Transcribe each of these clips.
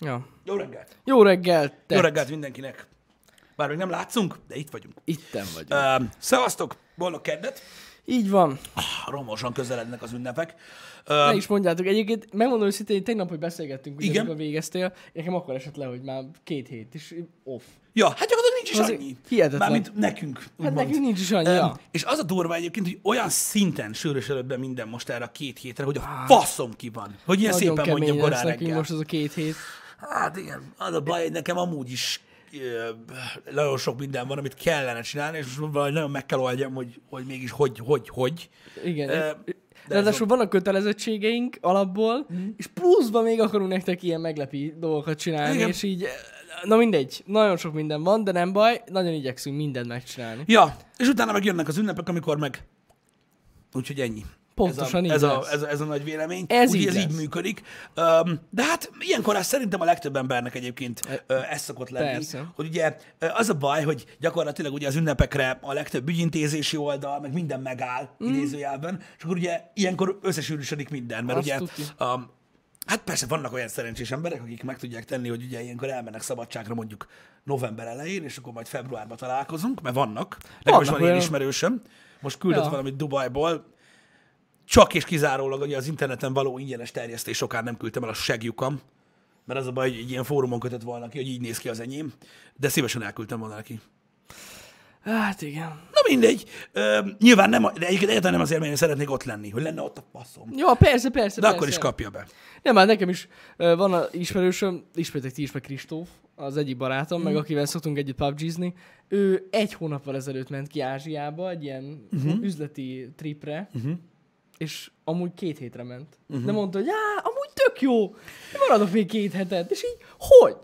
Ja. Jó reggelt! Jó reggelt, te. Jó reggelt mindenkinek! Bár még nem látszunk, de itt vagyunk. Itten vagyunk. Uh, szevasztok! Boldog keddet! Így van. Romosan közelednek az ünnepek. Ne Uh, is mondjátok. Egyébként megmondom őszintén, hogy tegnap, hogy beszélgettünk, ugye, amikor végeztél, nekem akkor esett le, hogy már két hét, és off. ja, hát gyakorlatilag nincs is Azért annyi. hihetetlen. Mármint nekünk. Hát úgymond. nekünk nincs is annyi, ja. És az a durva egyébként, hogy olyan szinten sűrűsödött be minden most erre a két hétre, hogy a faszom ki van. Hogy ilyen Nagyon szépen mondjam korán reggel. most az a két hét. Hát igen, az a baj, nekem amúgy is nagyon sok minden van, amit kellene csinálni, és most valahogy nagyon meg kell oldjam, hogy, hogy mégis hogy, hogy, hogy. Igen. De ez Ráadásul vannak kötelezettségeink alapból, Mhm. és pluszban még akarunk nektek ilyen meglepi dolgokat csinálni, Igen. és így, na mindegy, nagyon sok minden van, de nem baj, nagyon igyekszünk mindent megcsinálni. Ja, és utána meg jönnek az ünnepek, amikor meg... Úgyhogy ennyi. Pontosan ez így a, ez, lesz. a, ez, a, ez a nagy vélemény. Ez Úgy, így ez így működik. Um, de hát ilyenkor az szerintem a legtöbb embernek egyébként uh, ez szokott lenni. Persze. Hogy ugye az a baj, hogy gyakorlatilag ugye az ünnepekre a legtöbb ügyintézési oldal, meg minden megáll mm. idézőjelben, és akkor ugye ilyenkor összesűrűsödik minden, mert Azt ugye tuti. um, Hát persze vannak olyan szerencsés emberek, akik meg tudják tenni, hogy ugye ilyenkor elmennek szabadságra mondjuk november elején, és akkor majd februárban találkozunk, mert vannak. Nekem is van ilyen ismerősöm. Most küldött Ja. valamit Dubajból, csak és kizárólag ugye az interneten való ingyenes terjesztés sokán nem küldtem el a segjukam, mert az a baj, hogy egy ilyen fórumon kötött volna ki, hogy így néz ki az enyém, de szívesen elküldtem volna neki. Hát igen. Na mindegy, ö, nyilván nem, de egyébként egyáltalán nem azért, mert én szeretnék ott lenni, hogy lenne ott a faszom. Jó, persze, persze, De persze. akkor is kapja be. Nem, már nekem is van a ismerősöm, ismertek ti is, meg Kristóf, az egyik barátom, Mm. meg akivel szoktunk együtt pubgizni. Ő egy hónappal ezelőtt ment ki Ázsiába egy ilyen Mhm. uh-huh. üzleti tripre, uh-huh. És amúgy két hétre ment. Uh-huh. De mondta, hogy á, amúgy tök jó, maradok még két hetet. És így, hogy?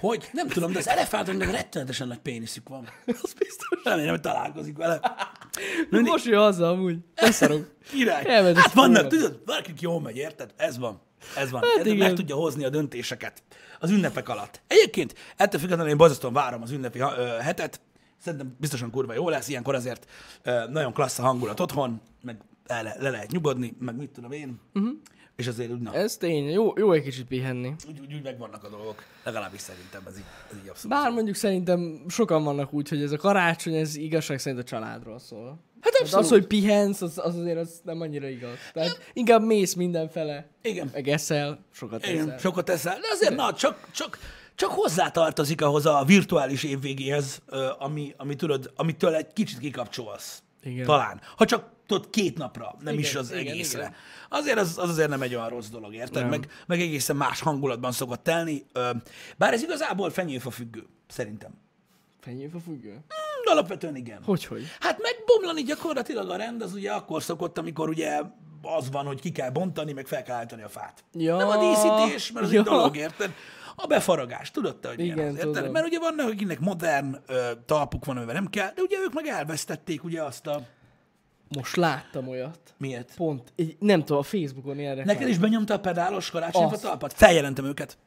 Hogy? Nem tudom, de az elefántoknak rettenetesen nagy péniszük van. Az biztos. Remélem, hogy találkozik vele. Most jön haza amúgy. Beszarok. Király. Elment Hát vannak, tudod, valakik jól megy, érted? Ez van. Ez van. Hát Hát meg tudja hozni a döntéseket az ünnepek alatt. Egyébként ettől függetlenül én borzasztóan várom az ünnepi ö, hetet. Szerintem biztosan kurva jó lesz, ilyenkor azért ö, nagyon klassz a hangulat otthon, meg le, le, le lehet nyugodni, meg mit tudom én. Uh-huh. És azért úgy, na, Ez tény, jó, jó egy kicsit pihenni. úgy, úgy, úgy megvannak a dolgok. Legalábbis szerintem ez így, ez így abszolút. Bár mondjuk szerintem sokan vannak úgy, hogy ez a karácsony, ez igazság szerint a családról szól. Hát Hát abszolút. az, hogy pihensz, az, az azért az nem annyira igaz. Tehát inkább mész mindenfele, Igen. meg eszel, sokat Igen, eszel. sokat teszel. De azért, na, csak, csak, csak hozzátartozik ahhoz a virtuális évvégéhez, ami, ami tudod, amitől egy kicsit kikapcsolsz. Igen. Talán. Ha csak tudod, két napra, nem Igen, is az igen, egészre. igen. Azért az, az azért nem egy olyan rossz dolog, érted? Nem. Meg, meg egészen más hangulatban szokott telni. Bár ez igazából fenyőfa függő, szerintem. Fenyőfa függő? Hm, Alapvetően igen. Hogy, hogy? Hát megbomlani gyakorlatilag a rend, az ugye akkor szokott, amikor ugye az van, hogy ki kell bontani, meg fel kell állítani a fát. Ja. Nem a díszítés, mert az Ja. egy dolog, érted? A befaragás, tudod te, hogy milyen Igen, az, érted? tudom. Mert ugye vannak, akiknek modern ö, talpuk van, amivel nem kell, de ugye ők meg elvesztették ugye azt a... Most láttam olyat. Miért? Pont, egy, nem tudom, a Facebookon ilyen reklám. Neked is benyomta a pedálos karácsonyfa talpat? Feljelentem őket.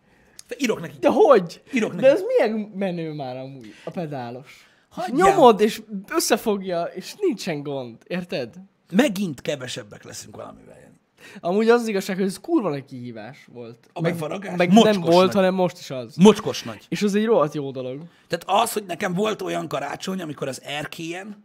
Írok nekik. De hogy? Írok De neki. ez milyen menő már amúgy, a pedálos. Hagyjál. Nyomod, és összefogja, és nincsen gond, érted? Megint kevesebbek leszünk valamivel. Jani. Amúgy az, az igazság, hogy ez kurva nagy kihívás volt. A meg, meg Mocskos nem volt, nagy. hanem most is az. Mocskos nagy. És az egy rohadt jó dolog. Tehát az, hogy nekem volt olyan karácsony, amikor az erkélyen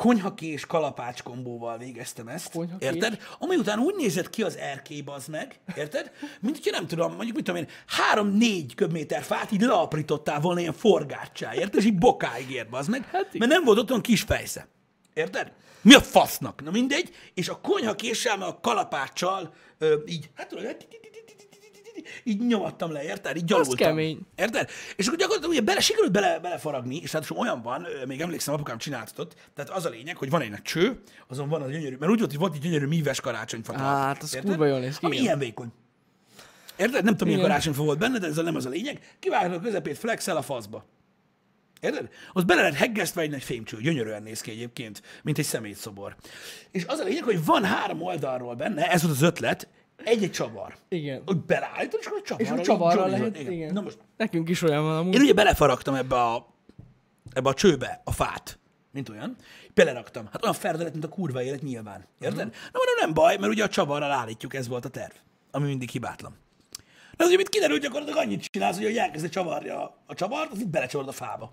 konyhakés kalapács kombóval végeztem ezt, Konyhakés? érted? Ami után úgy nézett ki az erkély, az meg, érted? Mint hogyha nem tudom, mondjuk mit tudom én, három-négy köbméter fát így leaprítottál volna ilyen forgáccsá, érted? És így bokáig ért, az meg, Hát mert nem volt ott olyan kis fejsze. Érted? Mi a fasznak? Na mindegy, és a konyhakéssel, meg a kalapáccsal ö, így, hát tudod, így nyomattam le, érted? Így gyalultam. kemény. Érted? És akkor gyakorlatilag ugye bele, sikerült bele, belefaragni, és hát olyan van, még emlékszem, apukám csináltatott, tehát az a lényeg, hogy van egy cső, azon van az gyönyörű, mert úgy volt, hogy volt egy gyönyörű míves karácsonyfa. talpuk, Hát, az kurva jól néz ki, Ami ilyen vékony. Érted? Nem tudom, milyen karácsonyfa volt benne, de ez nem az a lényeg. Kivágod a közepét, flexel a faszba. Érted? Az bele lett heggesztve egy nagy fémcső, gyönyörűen néz ki egyébként, mint egy szemétszobor. És az a lényeg, hogy van három oldalról benne, ez volt az ötlet, egy-egy csavar. Igen. Hogy beleállítod, és akkor a csavarral, És a csavarral így lehet, dzsongizod. igen. Na most, Nekünk is olyan van amúgy. én ugye belefaragtam ebbe a, ebbe a csőbe a fát, mint olyan. Beleraktam. Hát olyan ferdelet, mint a kurva élet nyilván. Érted? Uh-huh. Na mondom, nem baj, mert ugye a csavarral állítjuk, ez volt a terv, ami mindig hibátlan. Az, hogy mit kiderült, gyakorlatilag annyit csinálsz, hogy elkezdi csavarja a csavart, az itt belecsavarod a fába.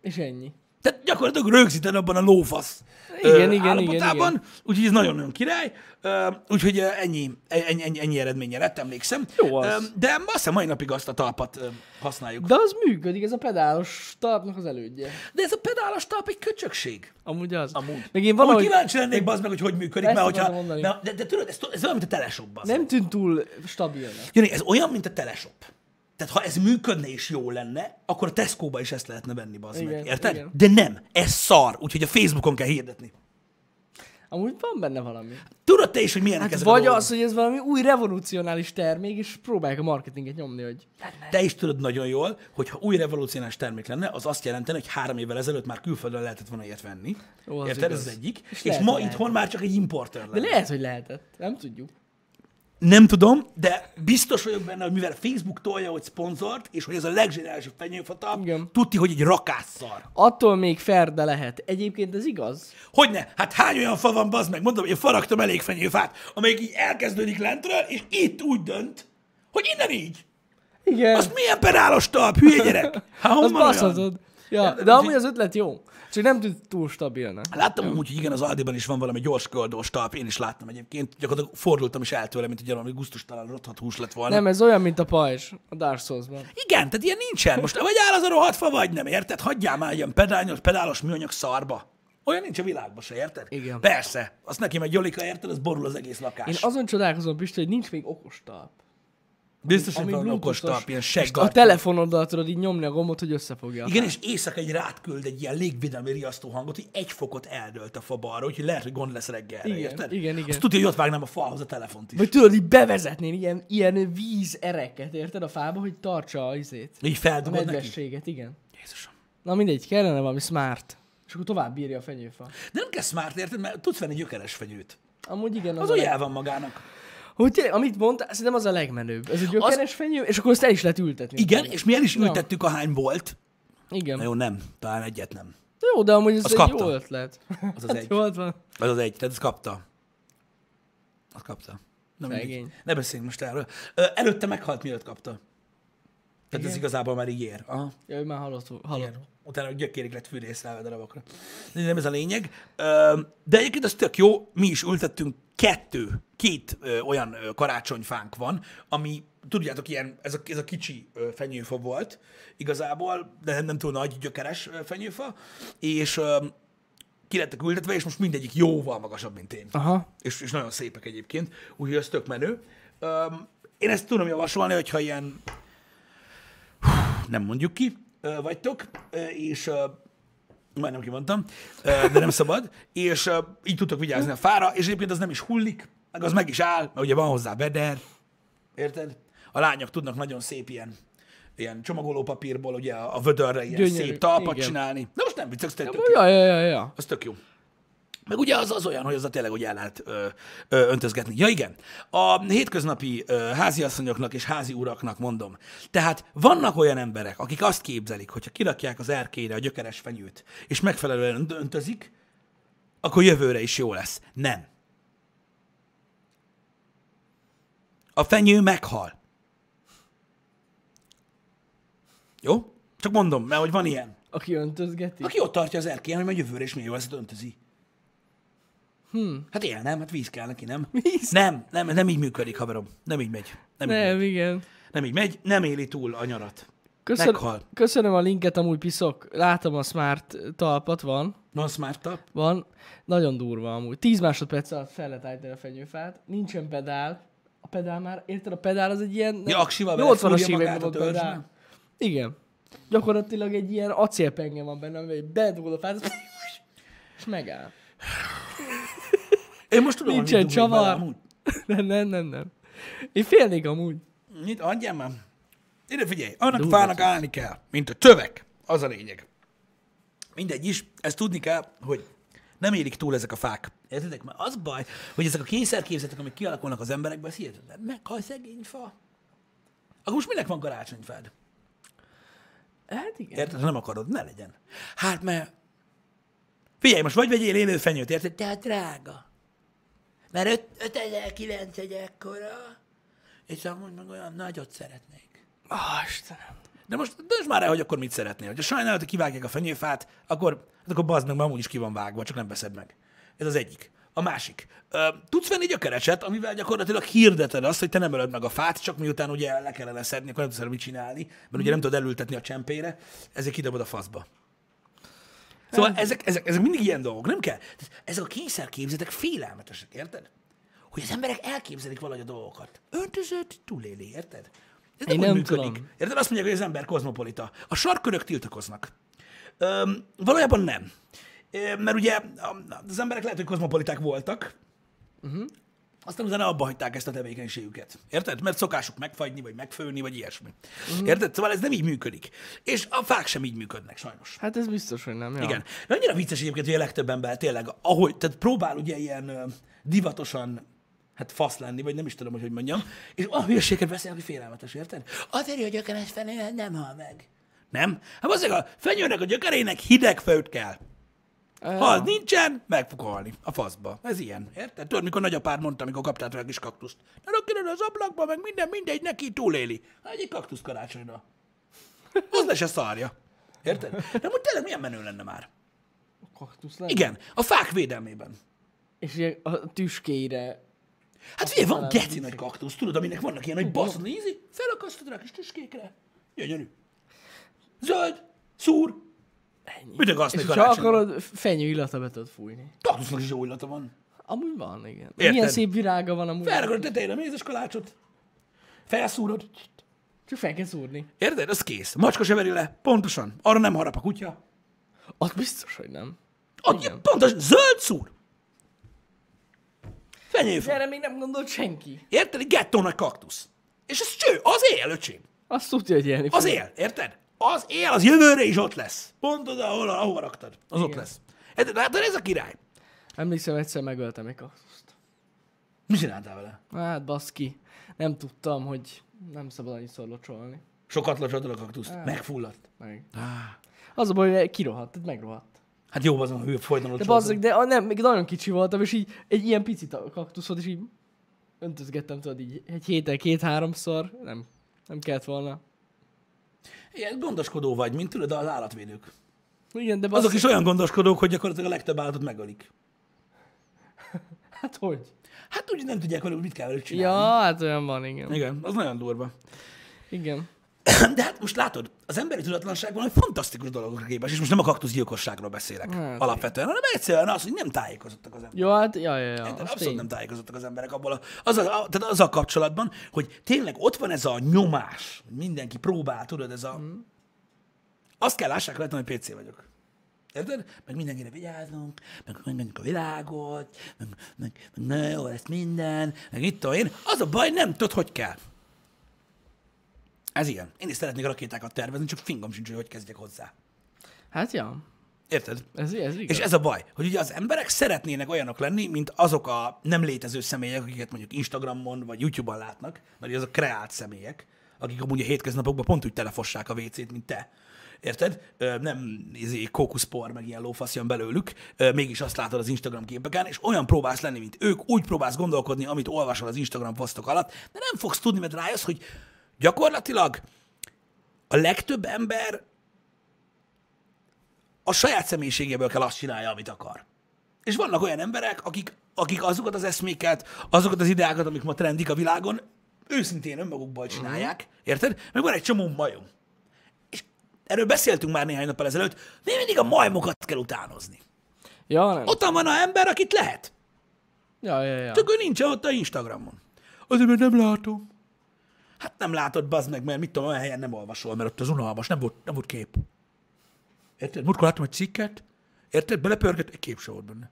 És ennyi. Tehát gyakorlatilag rögzíted abban a lófasz Igen, ö, igen, igen, állapotában, igen. úgyhogy ez nagyon-nagyon király. Ö, Úgyhogy ennyi, ennyi, ennyi, ennyi eredménye lett, emlékszem. Jó az. Ö, De azt hiszem mai napig azt a talpat ö, használjuk. De az működik, ez a pedálos talpnak az elődje. De ez a pedálos talp egy köcsökség. Amúgy az. Amúgy. Meg én Amúgy valahogy kíváncsi lennék, bazd meg, hogy hogy működik, mert hogyha... Mert, de, de, tudod, ez, ez olyan, mint a bazd meg. nem tűnt túl stabilnak. Jani, ez olyan, mint a teleshop. Tehát ha ez működne és jó lenne, akkor a Tesco-ba is ezt lehetne venni, bazd meg. Érted? igen. De nem, ez szar, úgyhogy a Facebookon kell hirdetni. Amúgy van benne valami. Tudod te is, hogy milyenek Hát ezek a vagy dolgok? az, hogy ez valami új revolucionális termék, és próbálják a marketinget nyomni, hogy Te is tudod nagyon jól, hogy ha új revolucionális termék lenne, az azt jelenteni, hogy három évvel ezelőtt már külföldön lehetett volna ilyet venni. Ó, Érted? Ez igaz. az egyik. És, És lehet, ma lehet. itthon már csak egy importer De lenne. lehet, hogy lehetett. Nem tudjuk. Nem tudom, de biztos vagyok benne, hogy mivel Facebook tolja, hogy szponzort, és hogy ez a legzseniálisabb fenyőfata, Igen. tudti, hogy egy rakásszar. Attól még fair, de lehet. Egyébként ez igaz? Hogyne? Hát hány olyan fa van, bazd meg? Mondom, én faragtam elég fenyőfát, amelyik így elkezdődik lentről, és itt úgy dönt, hogy innen így. Igen. Azt milyen pedálos talp, hülye gyerek? Hát az olyan? baszhatod. Ja, de amúgy az ötlet jó. Csak nem tűnt túl stabilnak. Láttam úgy, hogy igen, az Aldiban is van valami gyors köldós talp, én is láttam egyébként. Gyakorlatilag fordultam is el tőle, mint hogy valami gusztustalan rothadt hús lett volna. Nem, ez olyan, mint a pajzs a Dark Souls-ban. Igen, tehát ilyen nincsen. Most vagy áll az a rohadt fa, vagy nem, érted? Hagyjál már ilyen pedálos, pedálos műanyag szarba. Olyan nincs a világban se, érted? Igen. Persze. Azt neki meg Jolika, érted? Az borul az egész lakás. Én azon csodálkozom, Pisti, hogy nincs még okos talp. Biztos, hogy Ami van okos talp, ilyen Most seggar. A telefonoddal tudod így nyomni a gombot, hogy összefogja. a Igen, és éjszaka egy rátküld egy ilyen légvédelmi riasztó hangot, hogy egy fokot eldölt a fa balra, úgyhogy lehet, hogy gond lesz reggelre, Igen, érted? igen, igen. Azt tudja, hogy ott vágnám a falhoz a telefont is. Vagy tudod, így bevezetnél ilyen, ilyen víz ereket, érted, a fába, hogy tartsa a izét. Így A feldugod neki. nedvességet, igen. Jézusom. Na mindegy, kellene valami smart. És akkor tovább bírja a fenyőfa. De nem kell smart, érted? Mert tudsz venni gyökeres fenyőt. Amúgy igen, az, Az a leg... el van magának. Hogy tényleg, amit mondtál, szerintem az a legmenőbb. Ez egy gyökeres fenyő, és akkor azt el is lehet ültetni. Igen, és mi el is Ja. ültettük, ahány volt. Igen. Na jó, nem. Talán egyet nem. Jó, de amúgy ez Azt egy kapta. jó ötlet. Az az Hát egy. ott van. Az az egy. Tehát ezt kapta. Azt kapta. Nem Szegény. Ne beszéljünk most erről. Ö, előtte meghalt, mielőtt kapta. Tehát ez Igen? igazából már így ér. Aha. Ja, ő már halott. halott. Igen. Utána gyökérig lett fűrészrelve darabokra. De nem ez a lényeg. Ö, De egyébként az tök jó, mi is ültettünk kettő, két ö, olyan ö, karácsonyfánk van, ami, tudjátok, ilyen, ez a, ez a kicsi ö, fenyőfa volt igazából, de nem, nem túl nagy gyökeres ö, fenyőfa, és ö, ki lettek ültetve, és most mindegyik jóval magasabb, mint én. Aha. És, és nagyon szépek egyébként, úgyhogy ez tök menő. Öm, én ezt tudom javasolni, hogyha ilyen, nem mondjuk ki, ö, vagytok, ö, és ö, majdnem kimondtam, de nem szabad, és így tudtok vigyázni a fára, és egyébként az nem is hullik, meg az meg is áll, mert ugye van hozzá beder, érted? A lányok tudnak nagyon szép ilyen, ilyen csomagolópapírból ugye a vödörre ilyen Gyönyörű, szép talpat igen. csinálni. De most nem vicc, ez tök jó. Ja, ja, ja, ja. Az tök jó. Meg ugye az, az olyan, hogy az tényleg ugye el lehet ö, ö, öntözgetni. Ja igen, a hétköznapi ö, háziasszonyoknak és házi uraknak mondom. Tehát vannak olyan emberek, akik azt képzelik, hogyha kirakják az erkélyre a gyökeres fenyőt, és megfelelően önt- öntözik, akkor jövőre is jó lesz. Nem. A fenyő meghal. Jó? Csak mondom, mert hogy van ilyen. Aki öntözgeti. Aki ott tartja az erkélyen, hogy majd jövőre is milyen jó lesz, öntözi. Hmm. Hát él, nem? Hát víz kell neki, nem? Víz? Nem, nem, nem így működik, haverom. Nem így megy. Nem, így Nem, megy. igen. nem így megy, nem éli túl a nyarat. Köszön, Meghal. köszönöm a linket, amúgy piszok. Látom a smart talpat, van. Non smart up. Van. Nagyon durva amúgy. 10 másodperc alatt fel lehet állítani a fenyőfát. Nincsen pedál. A pedál már, érted? A pedál az egy ilyen... Ja, aksival 80-as belefúrja években magát a pedál. Igen. Gyakorlatilag egy ilyen acélpenge van benne, amivel bedugod a fát, és megáll. Én most tudom, Nincsen bele csavar. Nem, nem, nem, nem. Én félnék amúgy. Mit? Adjál már. Ide figyelj, annak Durva fának állni kell, mint a tövek. Az a lényeg. Mindegy is, ezt tudni kell, hogy nem érik túl ezek a fák. Értitek? Mert az baj, hogy ezek a kényszerképzetek, amik kialakulnak az emberekben, ez hihetetlen. Meghal szegény fa. Akkor most minek van karácsonyfád? Hát igen. Érted? Ha nem akarod, ne legyen. Hát mert... Figyelj, most vagy vegyél élő fenyőt, érted? Tehát drága. Mert 5009 egy ekkora. és amúgy meg olyan nagyot szeretnék. Ah, Istenem. De most dönts már el, hogy akkor mit szeretnél. Ha sajnálod, hogy kivágják a fenyőfát, akkor, hát akkor bazd meg, mert amúgy is ki van vágva, csak nem veszed meg. Ez az egyik. A másik. Ö, tudsz venni gyökereset, amivel gyakorlatilag hirdeted azt, hogy te nem ölöd meg a fát, csak miután ugye le kellene szedni, akkor nem tudsz mit csinálni, mert ugye nem tudod elültetni a csempére, ezért kidobod a faszba. Szóval ezek, ezek, ezek mindig ilyen dolgok, nem kell? Ezek a kényszerképzetek félelmetesek, érted? Hogy az emberek elképzelik valahogy a dolgokat. Öntözött, túléli, érted? Ez Én nem működik. tudom. Érted? Azt mondják, hogy az ember kozmopolita. A sarkörök tiltakoznak. Öm, valójában nem. Ö, Mert ugye az emberek lehet, hogy kozmopoliták voltak, uh-huh. Aztán utána abba hagyták ezt a tevékenységüket. Érted? Mert szokásuk megfagyni, vagy megfőni, vagy ilyesmi. Uh-huh. Érted? Szóval ez nem így működik. És a fák sem így működnek, sajnos. Hát ez biztos, hogy nem. Ja. Igen. De annyira vicces egyébként, hogy a legtöbb ember tényleg, ahogy, tehát próbál ugye ilyen ö, divatosan hát fasz lenni, vagy nem is tudom, hogy hogy mondjam, és olyan hülyeséget beszél, hogy félelmetes, érted? Azért, hogy a gyökeres fenyő nem hal meg. Nem? Hát azért a fenyőnek a gyökerének hideg föld kell. Ha az nincsen, meg fog halni a faszba. Ez ilyen, érted? Tudod, mikor nagyapád mondta, amikor kaptál a kis kaktuszt. Ne rakjad az ablakba, meg minden, mindegy, neki túléli. Hát egy kaktusz karácsonyra. Az le se szarja. Érted? De most tényleg milyen menő lenne már? Kaktusz lenne. Igen, a fák védelmében. És ilyen a tüskéire. Hát figyelj, van geci nagy kaktusz, tudod, aminek vannak ilyen nagy baszon, nézi, felakasztod rá kis tüskékre. Gyönyörű. Zöld, szúr, Ennyi. üdög azt És ha akarod, fenyő illata be tudod fújni. Kaktusznak is jó illata van. Amúgy van, igen. Érted? Milyen szép virága van amúgy. Felragadod tetejére a mézes kalácsot, felszúrod, Csak fel kell szúrni. érted? Az kész. Macska se veri le, pontosan. Arra nem harap a kutya. Az biztos, hogy nem. Ott Igen. pontosan, zöld szúr. Fenyőfa. Erre még nem gondolt senki. Érted? Egy gettó nagy kaktusz. És ez cső, az él, öcsém. Azt tudja, hogy élni Az él, érted? Az él, az jövőre is ott lesz. Pont oda, ahol, ahova raktad. Az ott Igen. lesz. Érted? Hát ez a király. Emlékszem, egyszer megöltem egy kaktuszt. Mi csináltál vele? Hát baszki. Nem tudtam, hogy nem szabad annyiszor locsolni. Sokat locsodol a kaktuszt. Megfulladt. Meg. Ah. Az a baj, hogy kirohadt, tehát megrohadt. Hát jó, azon, hogy folyton De bazzak, de a, nem, még nagyon kicsi voltam, és így egy ilyen pici ta- kaktusz volt, és így öntözgettem, tudod, így egy héten két-háromszor. Nem, nem kellett volna. Ilyen gondoskodó vagy, mint tudod az állatvédők. Igen, de Azok is olyan gondoskodók, hogy gyakorlatilag a legtöbb állatot megölik. hát hogy? Hát úgy nem tudják velük, mit kell velük Ja, csinálni. hát olyan van, igen. Igen, az nagyon durva. Igen. De hát most látod, az emberi tudatlanság valami fantasztikus dologokra képes, és most nem a kaktuszgyilkosságról beszélek Hát, alapvetően, hanem egyszerűen az, hogy nem tájékozottak az emberek. Jó, hát, ja, ja, ja. Az Abszolút tény. nem tájékozottak az emberek abból a, az, a, a, tehát az a kapcsolatban, hogy tényleg ott van ez a nyomás, hogy mindenki próbál, tudod, ez a... Mm. Azt kell lássák rajtam, hogy PC vagyok. Érted? Meg mindenkire vigyázunk, meg megmentjük a világot, meg, meg, meg na jó lesz minden, meg itt tudom én. Az a baj, nem tudod, hogy kell. Ez ilyen. Én is szeretnék rakétákat tervezni, csak fingom sincs, hogy hogy kezdjek hozzá. Hát, ja. Érted? Ez, ez igaz. És ez a baj, hogy ugye az emberek szeretnének olyanok lenni, mint azok a nem létező személyek, akiket mondjuk Instagramon vagy YouTube-on látnak, mert azok kreált személyek, akik amúgy a hétköznapokban pont úgy telefossák a WC-t, mint te. Érted? Nem izé, kókuszpor, meg ilyen lófasz jön belőlük, mégis azt látod az Instagram képeken, és olyan próbálsz lenni, mint ők, úgy próbálsz gondolkodni, amit olvasol az Instagram posztok alatt, de nem fogsz tudni, mert rájössz, hogy gyakorlatilag a legtöbb ember a saját személyiségéből kell azt csinálja, amit akar. És vannak olyan emberek, akik, akik azokat az eszméket, azokat az ideákat, amik ma trendik a világon, őszintén önmagukból csinálják, érted? Meg van egy csomó majom. És erről beszéltünk már néhány nappal ezelőtt, mi mindig a majmokat kell utánozni. Ja, nem. Ott van a ember, akit lehet. Ja, ja, ja. Csak ő nincs ott a Instagramon. Azért, mert nem látom. Hát nem látod, bazd meg, mert mit tudom, olyan helyen nem olvasol, mert ott az unalmas, nem volt, nem volt kép. Érted? Múltkor láttam egy cikket, érted? Belepörgött, egy kép se volt benne.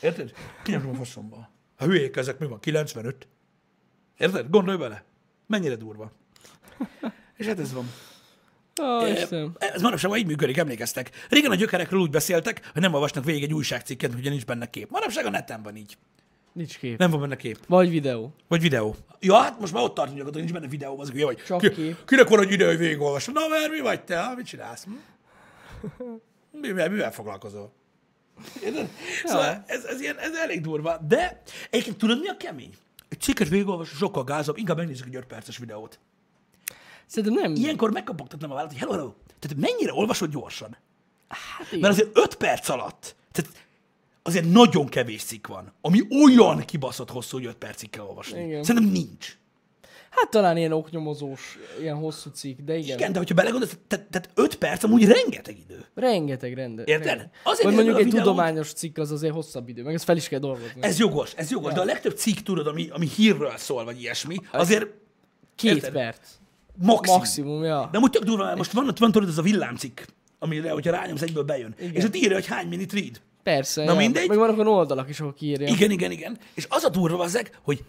Érted? Kinyomom a faszomba. Ha hülyék ezek, mi van? 95? Érted? Gondolj bele. Mennyire durva. És hát ez van. Istenem. Ez manapság így működik, emlékeztek. Régen a gyökerekről úgy beszéltek, hogy nem olvasnak végig egy újságcikket, hogy nincs benne kép. Manapság a neten van így. Nincs kép. Nem van benne kép. Vagy videó. Vagy videó. Ja, hát most már ott tartunk, hogy nincs benne videó, az vagy. Csak ki, kép. Kinek van egy idő, hogy végigolvasod? Na, mert mi vagy te? Ha, mit csinálsz? Hm? Mivel, mivel foglalkozol? Érted? Szóval ez, ez, ilyen, ez elég durva. De egyébként tudod, mi a kemény? Egy cikket végigolvasni sokkal gázabb, inkább megnézzük egy 5 perces videót. Szerintem nem. Ilyenkor megkapogtatnám a vállat, hogy hello, hello. Tehát mennyire olvasod gyorsan? Hát igen. Mert azért 5 perc alatt, tehát azért nagyon kevés cikk van, ami olyan kibaszott hosszú, hogy 5 percig kell olvasni. Igen. Szerintem nincs. Hát talán ilyen oknyomozós, ilyen hosszú cikk, de igen. Igen, de hogyha belegondolsz, tehát, tehát 5 perc amúgy rengeteg idő. Rengeteg rende. Érted? rengeteg. Azért Vagy mondjuk egy videót- tudományos cikk az azért hosszabb idő, meg ezt fel is kell dolgozni. Ez jogos, ez jogos, de a legtöbb cikk, tudod, ami, ami hírről szól, vagy ilyesmi, azért Két érted? perc. maximum. Maximum, ja. De amúgy tök durva, most van, van tudod, ez a villámcikk, amire, hogyha rányomsz, egyből bejön. Igen. És ott írja, hogy hány minit read. Persze. Na ja. mindegy. Meg vannak olyan oldalak is, ahol kiírja. Igen, igen, igen. És az a durva ezek, hogy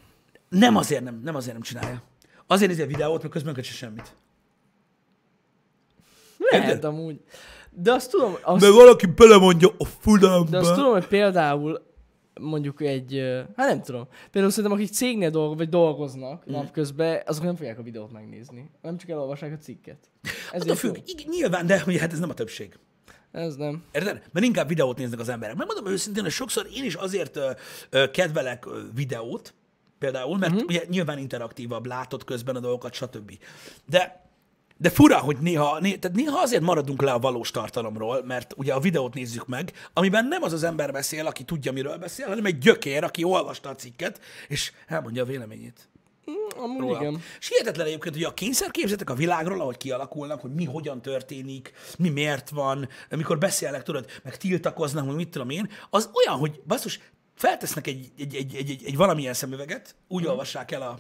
nem azért nem, nem azért nem csinálja. Azért nézi a videót, mert közben kötse semmit. Lehet Érted? amúgy. De azt tudom, azt, Mert valaki belemondja a fülembe. de azt tudom, hogy például mondjuk egy, hát nem tudom, például szerintem akik cégnél dolg, vagy dolgoznak Mm. napközben, azok nem fogják a videót megnézni, nem csak elolvassák a cikket. Ez Attól függ, igen, nyilván, de ugye, hát ez nem a többség. Ez nem. Érted? Mert inkább videót néznek az emberek. Megmondom őszintén, hogy sokszor én is azért ö, ö, kedvelek ö, videót, például, mert uh-huh. ugye nyilván interaktívabb, látod közben a dolgokat, stb. De de fura, hogy néha, né, tehát néha azért maradunk le a valós tartalomról, mert ugye a videót nézzük meg, amiben nem az az ember beszél, aki tudja, miről beszél, hanem egy gyökér, aki olvasta a cikket, és elmondja a véleményét. Amúgy róla. igen. És hihetetlen egyébként, hogy a kényszerképzetek a világról, ahogy kialakulnak, hogy mi hogyan történik, mi miért van, amikor beszélnek, tudod, meg tiltakoznak, meg mit tudom én, az olyan, hogy basszus, feltesznek egy, egy, egy, egy, egy, egy valamilyen szemüveget, úgy Mhm. olvassák el a,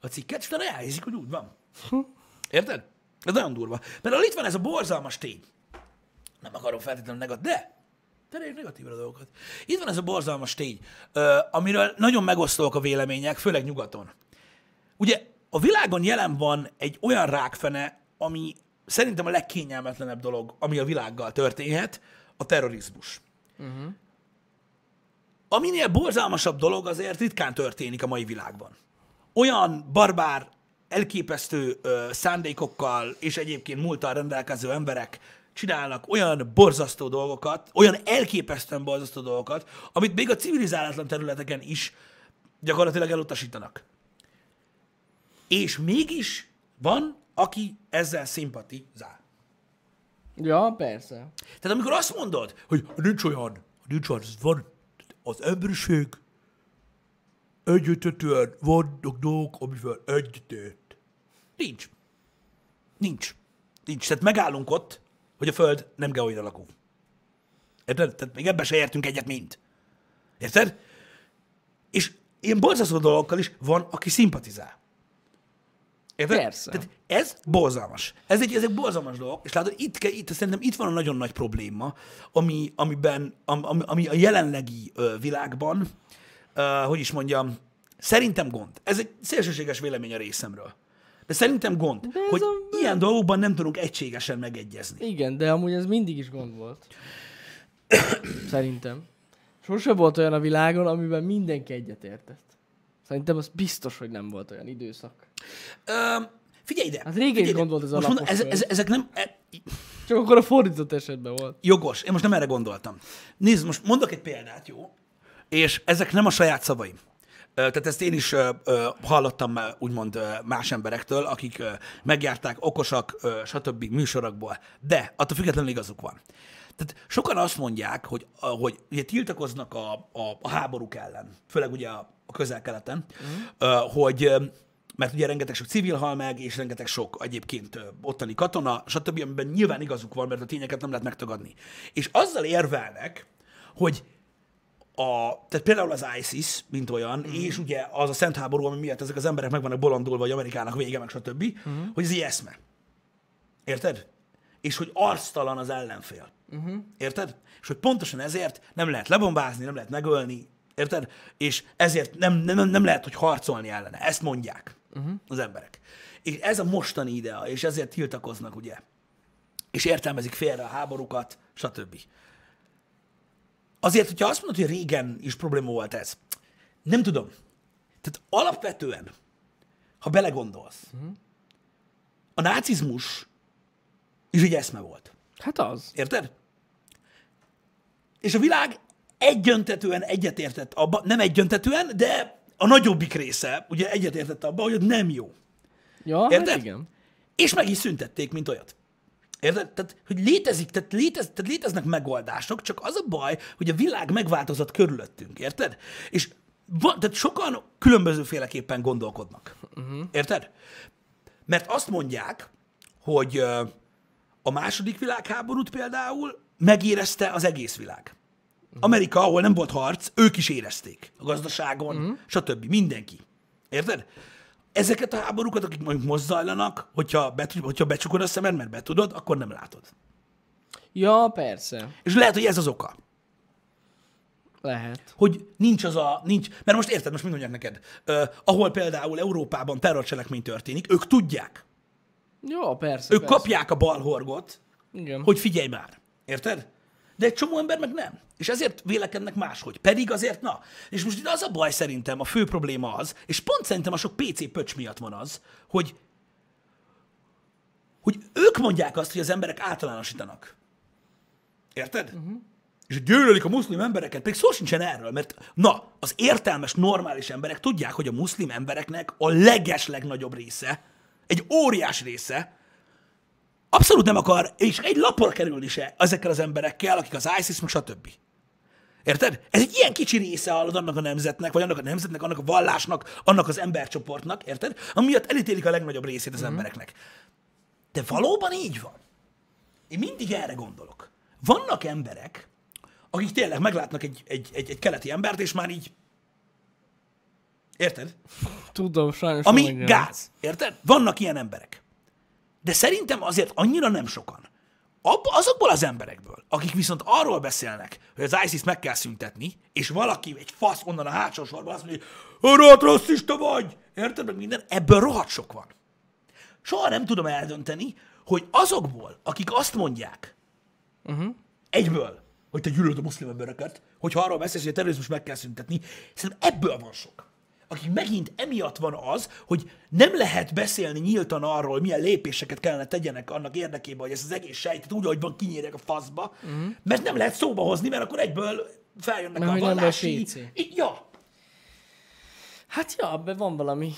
a cikket, és utána elhiszik, hogy úgy van. Érted? Ez nagyon durva. Például itt van ez a borzalmas tény. Nem akarom feltétlenül negatív, de Terelj negatívra a dolgokat. Itt van ez a borzalmas tény, amiről nagyon megosztóak a vélemények, főleg nyugaton. Ugye a világon jelen van egy olyan rákfene, ami szerintem a legkényelmetlenebb dolog, ami a világgal történhet, a terrorizmus. Uh-huh. Aminél borzalmasabb dolog azért ritkán történik a mai világban. Olyan barbár, elképesztő ö, szándékokkal és egyébként múltal rendelkező emberek csinálnak olyan borzasztó dolgokat, olyan elképesztően borzasztó dolgokat, amit még a civilizálatlan területeken is gyakorlatilag elutasítanak. És mégis van, aki ezzel szimpatizál. Ja, persze. Tehát amikor azt mondod, hogy nincs olyan, nincs olyan, van az emberiség, egyetetően vannak dolgok, amivel egyetért. Nincs. Nincs. Nincs. Tehát megállunk ott, hogy a Föld nem geoid alakú. Érted? Tehát még ebben se értünk egyet mind. Érted? És ilyen borzasztó dolgokkal is van, aki szimpatizál. Érted? Persze. Tehát ez borzalmas. Ez egy, ez egy borzalmas dolog, és látod, itt, ke- itt szerintem itt van a nagyon nagy probléma, ami, amiben, am, ami, ami a jelenlegi ö, világban, ö, hogy is mondjam, szerintem gond. Ez egy szélsőséges vélemény a részemről. De szerintem gond, De hogy a- ilyen dolgokban nem tudunk egységesen megegyezni. Igen, de amúgy ez mindig is gond volt. Szerintem. Sose volt olyan a világon, amiben mindenki egyetértett. Szerintem az biztos, hogy nem volt olyan időszak. Ö, figyelj ide! Hát régen is figyelj ide. gond volt ez Most mondom, ez, ez, ezek nem... E, Csak akkor a fordított esetben volt. Jogos, én most nem erre gondoltam. Nézd, most mondok egy példát, jó? És ezek nem a saját szavaim. Tehát ezt én is hallottam már, úgymond más emberektől, akik megjárták okosak, stb. műsorokból. De attól függetlenül igazuk van. Tehát sokan azt mondják, hogy, hogy ugye tiltakoznak a, a, a háborúk ellen, főleg ugye a, a közel-keleten, uh-huh. hogy mert ugye rengeteg sok civil hal meg, és rengeteg sok egyébként ottani katona, stb., amiben nyilván igazuk van, mert a tényeket nem lehet megtagadni. És azzal érvelnek, hogy a, tehát például az ISIS, mint olyan, mm. és ugye az a szent háború, ami miatt ezek az emberek meg vannak bolondulva, hogy Amerikának vége, meg stb., mm. hogy ez egy eszme. Érted? És hogy arctalan az ellenfél. Uh-huh. Érted? És hogy pontosan ezért nem lehet lebombázni, nem lehet megölni, érted? És ezért nem, nem, nem lehet, hogy harcolni ellene. Ezt mondják uh-huh. az emberek. És ez a mostani idea, és ezért tiltakoznak, ugye? És értelmezik félre a háborúkat, stb. Azért, hogyha azt mondod, hogy régen is probléma volt ez, nem tudom. Tehát alapvetően, ha belegondolsz, uh-huh. a nácizmus is egy eszme volt. Hát az. Érted? És a világ egyöntetően egyetértett abba, nem egyöntetően, de a nagyobbik része ugye egyetértett abban, hogy nem jó. Ja, Érted? hát igen. És meg is szüntették, mint olyat. Érted? Tehát, hogy létezik, tehát, létez, tehát léteznek megoldások, csak az a baj, hogy a világ megváltozott körülöttünk, érted? És van, tehát sokan különbözőféleképpen gondolkodnak. Uh-huh. Érted? Mert azt mondják, hogy a második világháborút például megérezte az egész világ. Amerika, ahol nem volt harc, ők is érezték. A gazdaságon, uh-huh. stb. Mindenki. Érted? Ezeket a háborúkat, akik mondjuk most zajlanak, hogyha, be, hogyha becsukod a szemed, mert be tudod, akkor nem látod. Ja, persze. És lehet, hogy ez az oka. Lehet. Hogy nincs az a, nincs, mert most érted, most mit mondják neked, uh, ahol például Európában terrorcselekmény történik, ők tudják, Jó, persze. ők persze. kapják a balhorgot, Igen. hogy figyelj már, érted? De egy csomó ember meg nem. És ezért vélekednek máshogy. Pedig azért, na. És most itt az a baj szerintem, a fő probléma az, és pont szerintem a sok PC pöcs miatt van az, hogy, hogy ők mondják azt, hogy az emberek általánosítanak. Érted? Uh-huh. És gyűlölik a muszlim embereket, pedig szó sincsen erről, mert na, az értelmes, normális emberek tudják, hogy a muszlim embereknek a leges legnagyobb része, egy óriás része, abszolút nem akar, és egy lapra kerülni se ezekkel az emberekkel, akik az ISIS, meg stb. Érted? Ez egy ilyen kicsi része hallod annak a nemzetnek, vagy annak a nemzetnek, annak a vallásnak, annak az embercsoportnak, érted? Amiatt elítélik a legnagyobb részét az mm. embereknek. De valóban így van. Én mindig erre gondolok. Vannak emberek, akik tényleg meglátnak egy, egy, egy, egy keleti embert, és már így... Érted? Tudom, sajnos. Ami gáz. Érted? Vannak ilyen emberek. De szerintem azért annyira nem sokan. Ab, azokból az emberekből, akik viszont arról beszélnek, hogy az ISIS meg kell szüntetni, és valaki, egy fasz onnan a hátsó sorban azt mondja, hogy rohadt rasszista vagy, érted meg minden, ebből rohadt sok van. Soha nem tudom eldönteni, hogy azokból, akik azt mondják, uh-huh. egyből, hogy te gyűlölöd a muszlim embereket, hogyha arról beszélsz, hogy a terrorizmus meg kell szüntetni, szerintem ebből van sok. Akik megint emiatt van az, hogy nem lehet beszélni nyíltan arról, hogy milyen lépéseket kellene tegyenek annak érdekében, hogy ezt az egész sejtet úgy, ahogy van, kinyírják a faszba, uh-huh. mert nem lehet szóba hozni, mert akkor egyből feljönnek Mert a nem vallási... I- Ja, Hát ja, ebben van valami.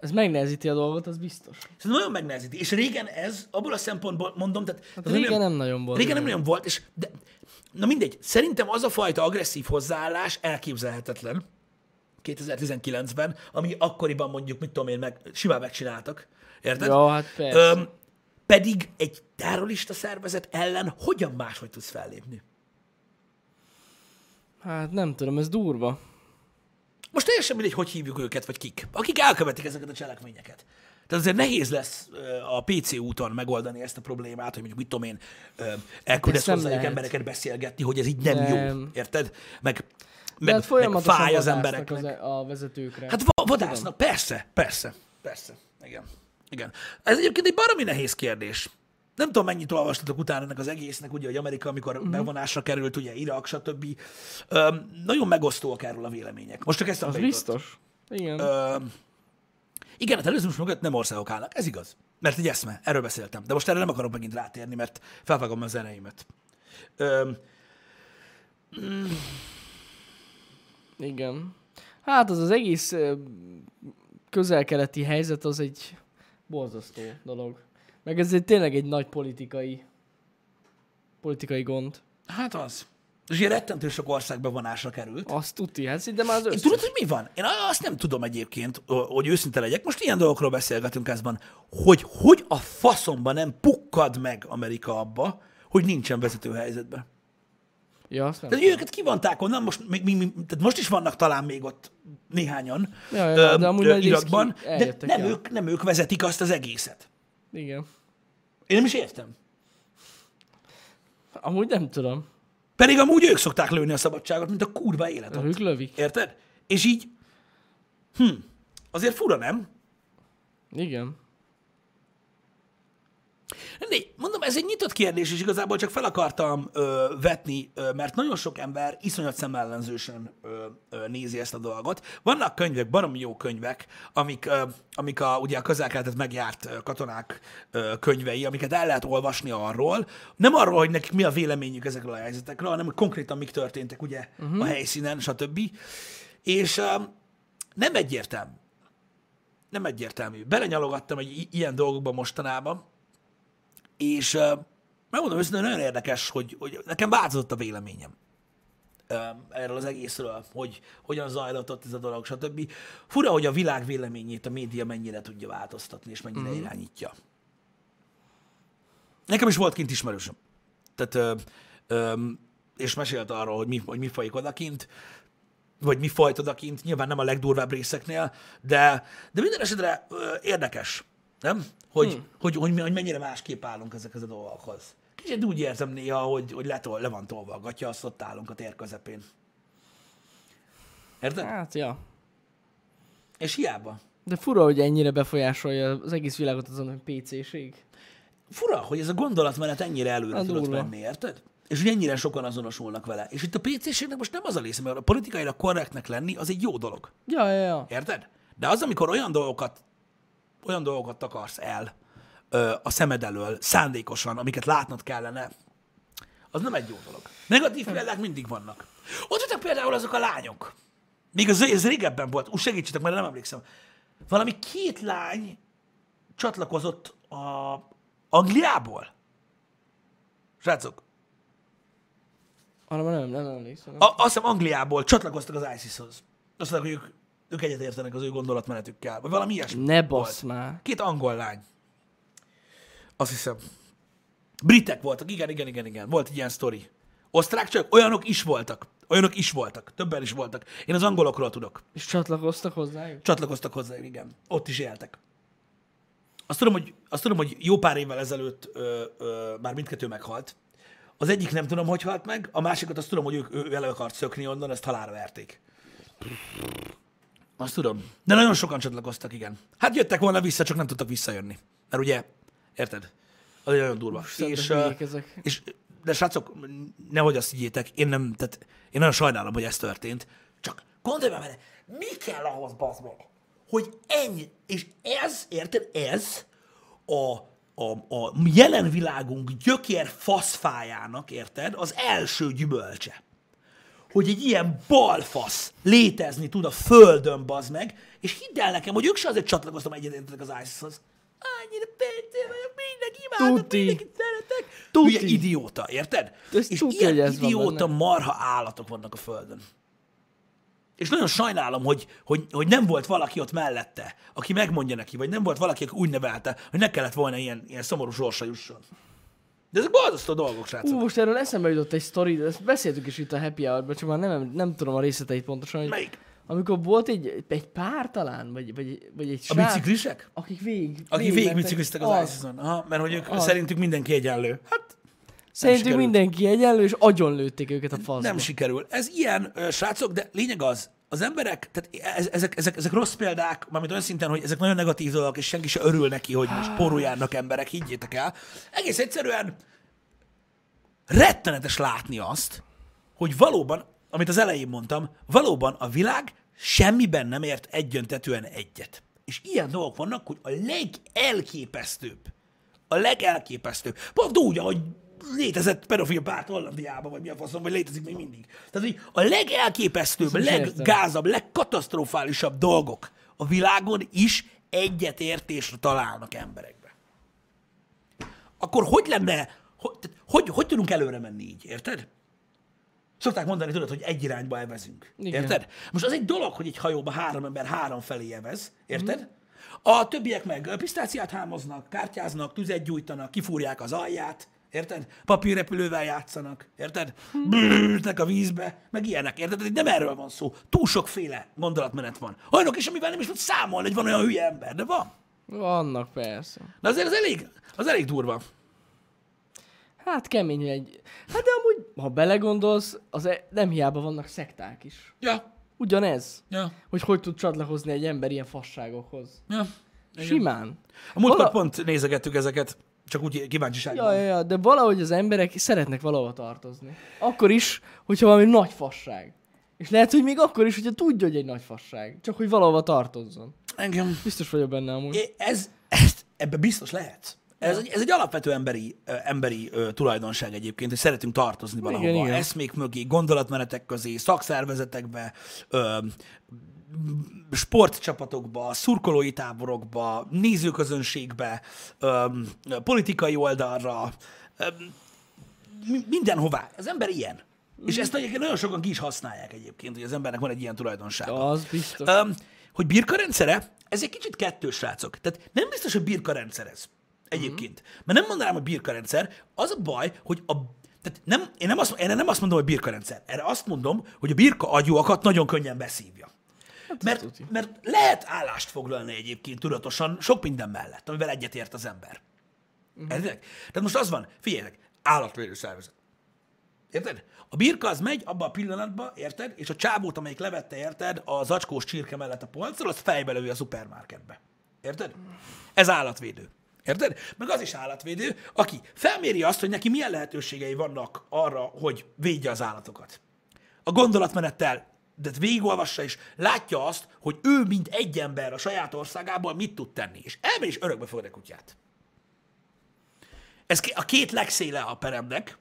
Ez megnehezíti a dolgot, az biztos. ez nagyon megnehezíti. És régen ez, abból a szempontból mondom, tehát... Hát régen olyan- nem nagyon volt. Régen nem nagyon volt, és de, na mindegy, szerintem az a fajta agresszív hozzáállás elképzelhetetlen 2019-ben, ami akkoriban mondjuk, mit tudom én, meg, simán megcsináltak. Érted? Ja, hát persze. Öm, pedig egy terrorista szervezet ellen hogyan máshogy tudsz fellépni? Hát nem tudom, ez durva. Most teljesen mindegy, hogy hívjuk őket, vagy kik. Akik elkövetik ezeket a cselekményeket. Tehát azért nehéz lesz a PC úton megoldani ezt a problémát, hogy mondjuk mit tudom én, elküldesz hozzájuk embereket beszélgetni, hogy ez így nem, jó. Nem. Érted? Meg, meg, hát meg folyamatosan fáj az embereknek. Az, e- a vezetőkre. Hát va- vadásznak, persze, persze, persze. Igen. Igen. Ez egyébként egy baromi nehéz kérdés. Nem tudom, mennyit olvastatok utána ennek az egésznek, ugye, hogy Amerika, amikor uh-huh. bevonásra került, ugye Irak, stb. Öm, nagyon megosztóak erről a vélemények. Most csak ezt az biztos. Igen. Öm, igen, a terrorizmus mögött nem országok állnak, ez igaz. Mert egy eszme, erről beszéltem. De most erre nem akarok megint rátérni, mert felvágom a zeneimet. Öm, Igen. Hát az az egész közel-keleti helyzet az egy borzasztó dolog. Meg ez egy, tényleg egy nagy politikai politikai gond. hát az. És ilyen rettentő sok ország bevonásra került. Azt tuti, hát szinte már az Én összes. tudod, hogy mi van? Én azt nem tudom egyébként, hogy őszinte legyek. Most ilyen dolgokról beszélgetünk ezben, hogy hogy a faszomban nem pukkad meg Amerika abba, hogy nincsen vezető helyzetben. Ja, azt nem. Tehát őket kivonták onnan, most, még, még, még, tehát most is vannak talán még ott néhányan Ja, ja, ö, de amúgy ö, Irakban, de nem el. ők, nem ők vezetik azt az egészet. Igen. Én nem is értem. Amúgy nem tudom. Pedig amúgy ők szokták lőni a szabadságot, mint a kurva élet. Ők lövik. Érted? És így, hm, azért fura, nem? Igen. Mondom, ez egy nyitott kérdés, és igazából csak fel akartam ö, vetni, ö, mert nagyon sok ember iszonyat szemellenzősen ö, ö, nézi ezt a dolgot. Vannak könyvek, baromi jó könyvek, amik, ö, amik a, ugye a közel megjárt ö, katonák ö, könyvei, amiket el lehet olvasni arról. Nem arról, hogy nekik mi a véleményük ezekről a helyzetekről, hanem hogy konkrétan mik történtek ugye uh-huh. a helyszínen, stb. És ö, nem egyértelmű. Nem egyértelmű. Belenyalogattam egy ilyen dolgokba mostanában, és megmondom őszintén, nagyon érdekes, hogy, hogy nekem változott a véleményem erről az egészről, hogy hogyan zajlott ott ez a dolog, stb. Fura, hogy a világ véleményét a média mennyire tudja változtatni, és mennyire mm-hmm. irányítja. Nekem is volt kint ismerősöm. Tehát, ö, ö, és mesélt arról, hogy mi, hogy mi folyik odakint, vagy mi folyt odakint, nyilván nem a legdurvább részeknél, de, de minden esetre ö, érdekes, nem? Hogy, hmm. hogy, hogy, hogy mennyire másképp állunk ezekhez a dolgokhoz. Kicsit úgy érzem néha, hogy, hogy letol, le van tolva a gatya, azt ott állunk a tér közepén. Érted? Hát, ja. És hiába. De fura, hogy ennyire befolyásolja az egész világot azon, hogy PC-ség. Fura, hogy ez a gondolatmenet ennyire előre Hát tudott menni, érted? És hogy ennyire sokan azonosulnak vele. És itt a PC-ségnek most nem az a része, mert a politikailag korrektnek lenni az egy jó dolog. Ja, ja, ja. Érted? De az, amikor olyan dolgokat, olyan dolgokat akarsz el ö, a szemed elől, szándékosan, amiket látnod kellene, az nem egy jó dolog. Negatív példák mindig vannak. Ott voltak például azok a lányok. Még az, ez régebben volt. Úgy segítsetek, mert nem emlékszem. Valami két lány csatlakozott a Angliából. Srácok, Arra nem, nem emlékszem. a, azt hiszem Angliából csatlakoztak az ISIS-hoz. Azt mondják, hogy ők, ők egyetértenek az ő gondolatmenetükkel. Vagy valami ilyesmi. Ne bassz már. Két angol lány. Azt hiszem. Britek voltak, igen, igen, igen, igen. Volt egy ilyen sztori. Osztrák csak, olyanok is voltak. Olyanok is voltak. Többen is voltak. Én az angolokról tudok. És csatlakoztak hozzájuk? Csatlakoztak hozzá, igen. Ott is éltek. Azt tudom, hogy, azt tudom, hogy jó pár évvel ezelőtt ö, ö, már mindkettő meghalt. Az egyik nem tudom, hogy halt meg, a másikat azt tudom, hogy ők, ő vele akart szökni onnan, ezt halálra verték. Azt tudom. De nagyon sokan csatlakoztak, igen. Hát jöttek volna vissza, csak nem tudtak visszajönni. Mert ugye, érted? Az egy nagyon durva. Szerintem És, ö, ezek. és, de srácok, nehogy azt higgyétek, én nem, tehát én nagyon sajnálom, hogy ez történt. Csak gondolj már vele, mi kell ahhoz, bazd meg, hogy ennyi, és ez, érted, ez a, a, a jelen világunk gyökér faszfájának, érted, az első gyümölcse. Hogy egy ilyen balfasz létezni tud a földön, bazd meg, és hidd el nekem, hogy ők se azért csatlakoztam egyetértetek az ISIS-hoz. Annyira PC vagyok, mindenki imádok, Tuti. mindenkit szeretek. Tuti. Hülye idióta, érted? Ez és tuti, ilyen idióta marha állatok vannak a földön. És nagyon sajnálom, hogy, hogy, hogy nem volt valaki ott mellette, aki megmondja neki, vagy nem volt valaki, aki úgy nevelte, hogy ne kellett volna ilyen, ilyen szomorú sorsa jusson. De ezek borzasztó dolgok, srácok. Ú, most erről eszembe jutott egy sztori, ezt beszéltük is itt a Happy Hour-ban, csak már nem, nem tudom a részleteit pontosan, hogy Melyik? amikor volt egy, egy pár talán, vagy, vagy, vagy egy A srác, biciklisek? akik végig, Akik végigmentek. végigbicikliztek az, ISIS-on. Aha, mert hogy ők Az. szerintük mindenki egyenlő. Hát Szerintük mindenki egyenlő, és agyon lőtték őket a faszba. Nem sikerül. Ez ilyen, ö, srácok, de lényeg az, az emberek, tehát ez- ezek, ezek, ezek rossz példák, mármint olyan szinten, hogy ezek nagyon negatív dolgok, és senki se örül neki, hogy most porul járnak emberek, higgyétek el. Egész egyszerűen rettenetes látni azt, hogy valóban, amit az elején mondtam, valóban a világ semmiben nem ért egyöntetően egyet. És ilyen dolgok vannak, hogy a legelképesztőbb, a legelképesztőbb, pont úgy, ahogy létezett pedofil párt Hollandiában, vagy mi a faszom, vagy létezik még mindig. Tehát, hogy a legelképesztőbb, leggázabb, legkatasztrofálisabb dolgok a világon is egyetértésre találnak emberekbe. Akkor hogy lenne, hogy, hogy, hogy tudunk előre menni így, érted? Szokták mondani, tudod, hogy egy irányba evezünk. Igen. Érted? Most az egy dolog, hogy egy hajóba három ember három felé evez, érted? A többiek meg pisztáciát hámoznak, kártyáznak, tüzet gyújtanak, kifúrják az alját, érted? Papírrepülővel játszanak, érted? Bűrnek a vízbe, meg ilyenek, érted? Tehát Nem erről van szó. Túl sokféle gondolatmenet van. Olyanok is, amivel nem is tud számolni, hogy van olyan hülye ember, de van. Vannak persze. De azért az elég, az elég durva. Hát kemény egy. Hát de amúgy, ha belegondolsz, az nem hiába vannak szekták is. Ja, Ugyanez. ja, Hogy hogy tud csatlakozni egy ember ilyen fasságokhoz. ja. Igen. Simán. A múltkor Vala- pont nézegettük ezeket, csak úgy kíváncsiságban. Ja, ja, ja, de valahogy az emberek szeretnek valahova tartozni. Akkor is, hogyha valami nagy fasság. És lehet, hogy még akkor is, hogyha tudja, hogy egy nagy fasság. Csak hogy valahova tartozzon. Engem. Biztos vagyok benne amúgy. É, Ez, ez, ebbe biztos lehet. Ez, egy- ez egy alapvető emberi, emberi ö, tulajdonság egyébként, hogy szeretünk tartozni valahova. igen. Eszmék mögé, gondolatmenetek közé, szakszervezetekbe, ö, sportcsapatokba, szurkolói táborokba, nézőközönségbe, öm, politikai oldalra, öm, mi- mindenhová. Az ember ilyen. És ezt egyébként nagyon sokan ki is használják egyébként, hogy az embernek van egy ilyen tulajdonsága. Az biztos. Um, hogy birka rendszere, ez egy kicsit kettős, srácok. Tehát nem biztos, hogy birka rendszer ez. Egyébként. Mert nem mondanám, hogy birka rendszer. Az a baj, hogy a tehát nem, én, nem azt, én nem azt mondom, hogy birka rendszer. Erre azt mondom, hogy a birka agyúakat nagyon könnyen beszívja. Mert, mert lehet állást foglalni egyébként tudatosan sok minden mellett, amivel egyetért az ember. Uh-huh. Érted? Tehát most az van, figyeljetek, állatvédő szervezet. Érted? A birka az megy abba a pillanatba, érted? És a csábót, amelyik levette, érted, a zacskós csirke mellett a polcról, az fejbe lövi a szupermarketbe. Érted? Ez állatvédő. Érted? Meg az is állatvédő, aki felméri azt, hogy neki milyen lehetőségei vannak arra, hogy védje az állatokat. A gondolatmenettel de végigolvassa, és látja azt, hogy ő, mint egy ember a saját országából mit tud tenni. És elmegy és örökbe fogad a kutyát. Ez a két legszéle a peremnek.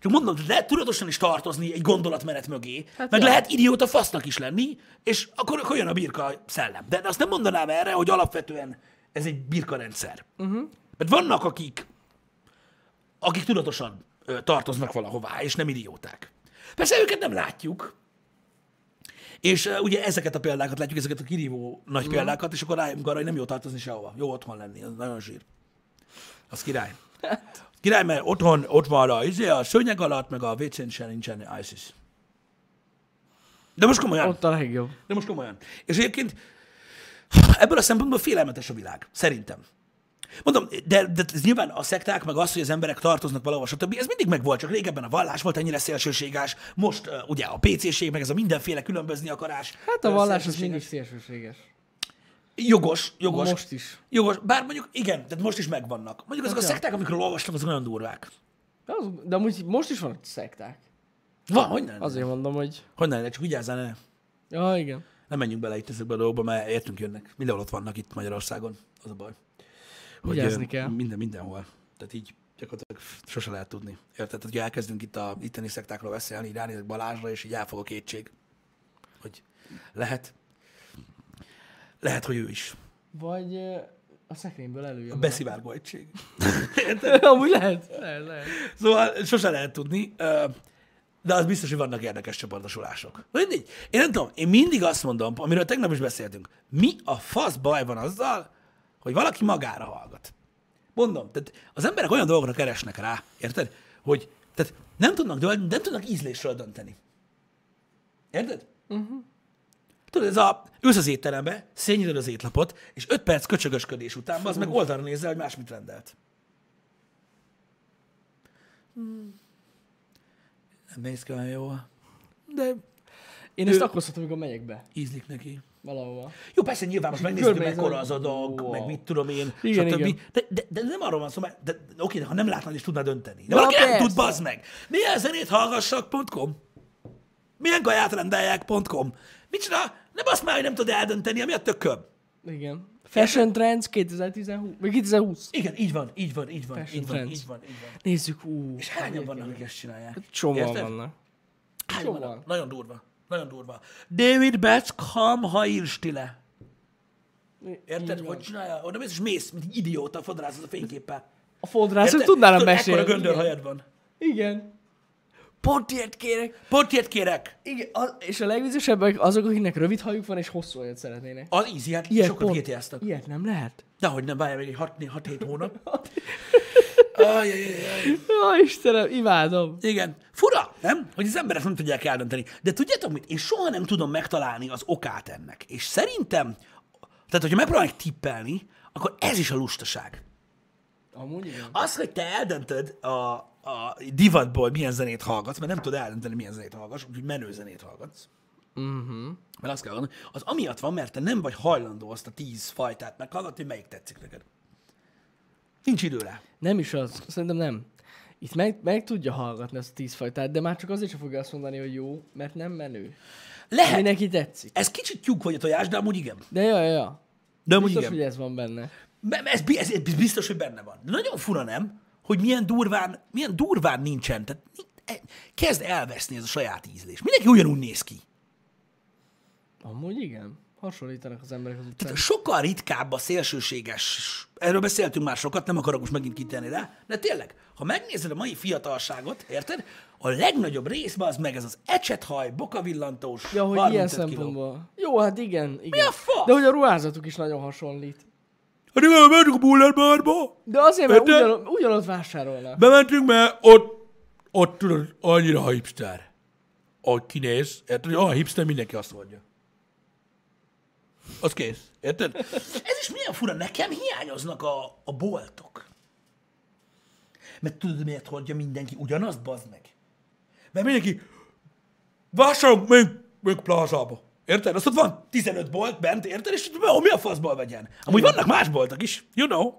Csak mondom, lehet tudatosan is tartozni egy gondolatmenet mögé, hát meg ja. lehet idióta fasznak is lenni, és akkor, akkor jön a birka szellem. De azt nem mondanám erre, hogy alapvetően ez egy birka rendszer. Uh-huh. Mert vannak, akik, akik tudatosan ö, tartoznak valahová, és nem idióták. Persze őket nem látjuk, és uh, ugye ezeket a példákat látjuk, ezeket a kirívó nagy példákat, és akkor rájövünk arra, hogy nem jó tartozni sehova. Jó otthon lenni, az nagyon zsír. Az király. Király, mert otthon ott van a, izé, a szőnyeg alatt, meg a WC-n sem nincsen ISIS. De most komolyan. Ott a legjobb. De most komolyan. És egyébként ebből a szempontból félelmetes a világ, szerintem. Mondom, de, de ez nyilván a szekták, meg az, hogy az emberek tartoznak valahova, stb. Ez mindig megvolt, csak régebben a vallás volt ennyire szélsőséges, most uh, ugye a PC-ség, meg ez a mindenféle különbözni akarás. Hát a vallás az mindig szélsőséges. Jogos, jogos. Most is. Jogos, bár mondjuk igen, tehát most is megvannak. Mondjuk azok a ja. szekták, amikről olvastam, azok nagyon durvák. De, az, de amúgy most is van szekták. Van, hogy nem? Azért mondom, hogy... Hogy nem, csak vigyázzál, ne. Ja, igen. Nem menjünk bele itt ezekbe a dolgokba, mert értünk jönnek. Mindenhol ott vannak itt Magyarországon, az a baj. Hogy, Vigyázni kell. Minden, mindenhol. Tehát így gyakorlatilag sose lehet tudni. Érted? Tehát, hogy elkezdünk itt a itteni szektákról beszélni, így ránézek Balázsra, és így elfog a kétség. Hogy lehet. Lehet, hogy ő is. Vagy a szekrényből előjön. A beszivárgó egység. Amúgy lehet. Lehet, lehet. Szóval sose lehet tudni, de az biztos, hogy vannak érdekes csoportosulások. Mindig. Én nem tudom, én mindig azt mondom, amiről tegnap is beszéltünk, mi a fasz baj van azzal, hogy valaki magára hallgat. Mondom, tehát az emberek olyan dolgokra keresnek rá, érted? Hogy tehát nem tudnak, nem tudnak ízlésről dönteni. Érted? Uh-huh. Tudod, ez a, ülsz az étterembe, szényíted az étlapot, és öt perc köcsögösködés után, az meg oldalra nézel, hogy más mit rendelt. Nem néz ki olyan jól, de Én ezt akkor szoktam, amikor megyek be. ízlik neki. Valahova. Jó, persze nyilván most megnézzük, mekkora az adag, wow. meg mit tudom én, Igen, stb. igen. De, de, de, nem arról van szó, mert de, oké, de ha nem látnád, is tudnád dönteni. De valaki nem tud, bazd meg. Milyen zenét hallgassak.com Milyen kaját rendeljek.com Micsoda? Nem azt már, hogy nem tudod eldönteni, ami a tököm. Igen. Fashion Trends 2010 vagy 2020. Igen, így van, így van, így van, Fashion így van, trends. így van, így van. Nézzük, ú. És hányan vannak, akik ezt csinálják? Csomóan vannak. Hányan vannak? Nagyon durva. Nagyon durva. David Beckham haírstile. Érted, Így hogy van. csinálja? Oda mész, és mész, mint egy idióta, fodrászod a fényképpel. A fodrászok Érted? tudnának mesélni. Ekkora göndör hajad van. Igen. Pont ilyet kérek. Pontjét kérek. Igen, a, és a legvizesebbek azok, akiknek rövid hajuk van, és hosszú hajat szeretnének. Az easy, hát Ilyet sokat pont- gétiáztak. Ilyet nem lehet. Dehogy nem, várjál még egy 6-7 hónap. Ajajajaj. Ó, Istenem, imádom. Igen. Fura, nem? Hogy az emberek nem tudják eldönteni. De tudjátok mit? Én soha nem tudom megtalálni az okát ennek. És szerintem, tehát hogyha megpróbálnak tippelni, akkor ez is a lustaság. Amúgy igen. Az, hogy te eldöntöd a, a divatból milyen zenét hallgatsz, mert nem tudod eldönteni, milyen zenét hallgatsz, úgyhogy menő zenét hallgatsz. Uh-huh. Mert azt kell mondani, az amiatt van, mert te nem vagy hajlandó azt a tíz fajtát meghallgatni, hogy melyik tetszik neked. Nincs idő rá. Nem is az. Szerintem nem. Itt meg, meg tudja hallgatni ezt a tíz fajtát, de már csak azért sem fogja azt mondani, hogy jó, mert nem menő. Lehet. Mi neki tetszik. Ez kicsit tyúk vagy a tojás, de amúgy igen. De ja, ja, ja. De amúgy Biztos, igen. hogy ez van benne. Be- Ez, ez, ez biztos, hogy benne van. De nagyon fura nem, hogy milyen durván, milyen durván nincsen. Tehát e- kezd elveszni ez a saját ízlés. Mindenki ugyanúgy néz ki. Amúgy igen. Hasonlítanak az emberek az utcán. Tehát sokkal ritkább a szélsőséges, erről beszéltünk már sokat, nem akarok most megint kitenni rá, de tényleg, ha megnézed a mai fiatalságot, érted? A legnagyobb részben az meg ez az ecsethaj, bokavillantós, Ja, hogy ilyen 35 kiló. szempontból. Jó, hát igen, igen. a fasz? De hogy a ruházatuk is nagyon hasonlít. Hát igen, mentünk a Buller Barba, De azért, mert Érted? ugyan, ugyanott vásárolnak. bementünk, mert ott, ott tudod, annyira hipster. Ahogy kinéz, érted, hogy olyan hipster, mindenki azt mondja. Az kész, érted? Ez is milyen fura, nekem hiányoznak a, a boltok. Mert tudod miért hordja mindenki ugyanazt, bazd meg? Mert mindenki, vásárolunk még, még plázába. Érted? Azt ott van 15 bolt bent, érted? És mi- mi a faszból vegyen? Amúgy vannak más boltok is, you know.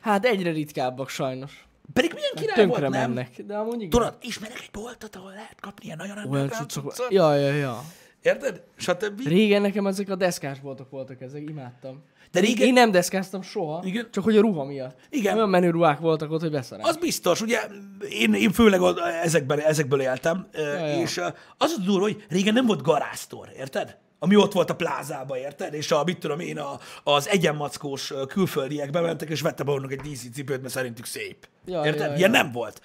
Hát egyre ritkábbak sajnos. Pedig milyen király Tönkre volt, nem? mennek. De amúgy igen. Tudod, ismerek egy boltot, ahol lehet kapni ilyen nagyon Olyan underground cuccok. Ja, ja, ja. Érted? Stb. Régen nekem ezek a deszkás boltok voltak ezek, imádtam. De régen- Én nem deszkáztam soha, Igen. csak hogy a ruha miatt. Igen. Olyan menő ruhák voltak ott, hogy beszarás. Az biztos, ugye én, én főleg ezekben, ezekből éltem, ja, ja. és ö, az a durva, hogy régen nem volt garáztor, érted? Ami ott volt a plázába, érted? És a, mit tudom én, a, az egyenmackós külföldiek bementek, és vette magunknak egy DC cipőt, mert szerintük szép. Ja, érted? ja, Ilyen ja. nem volt.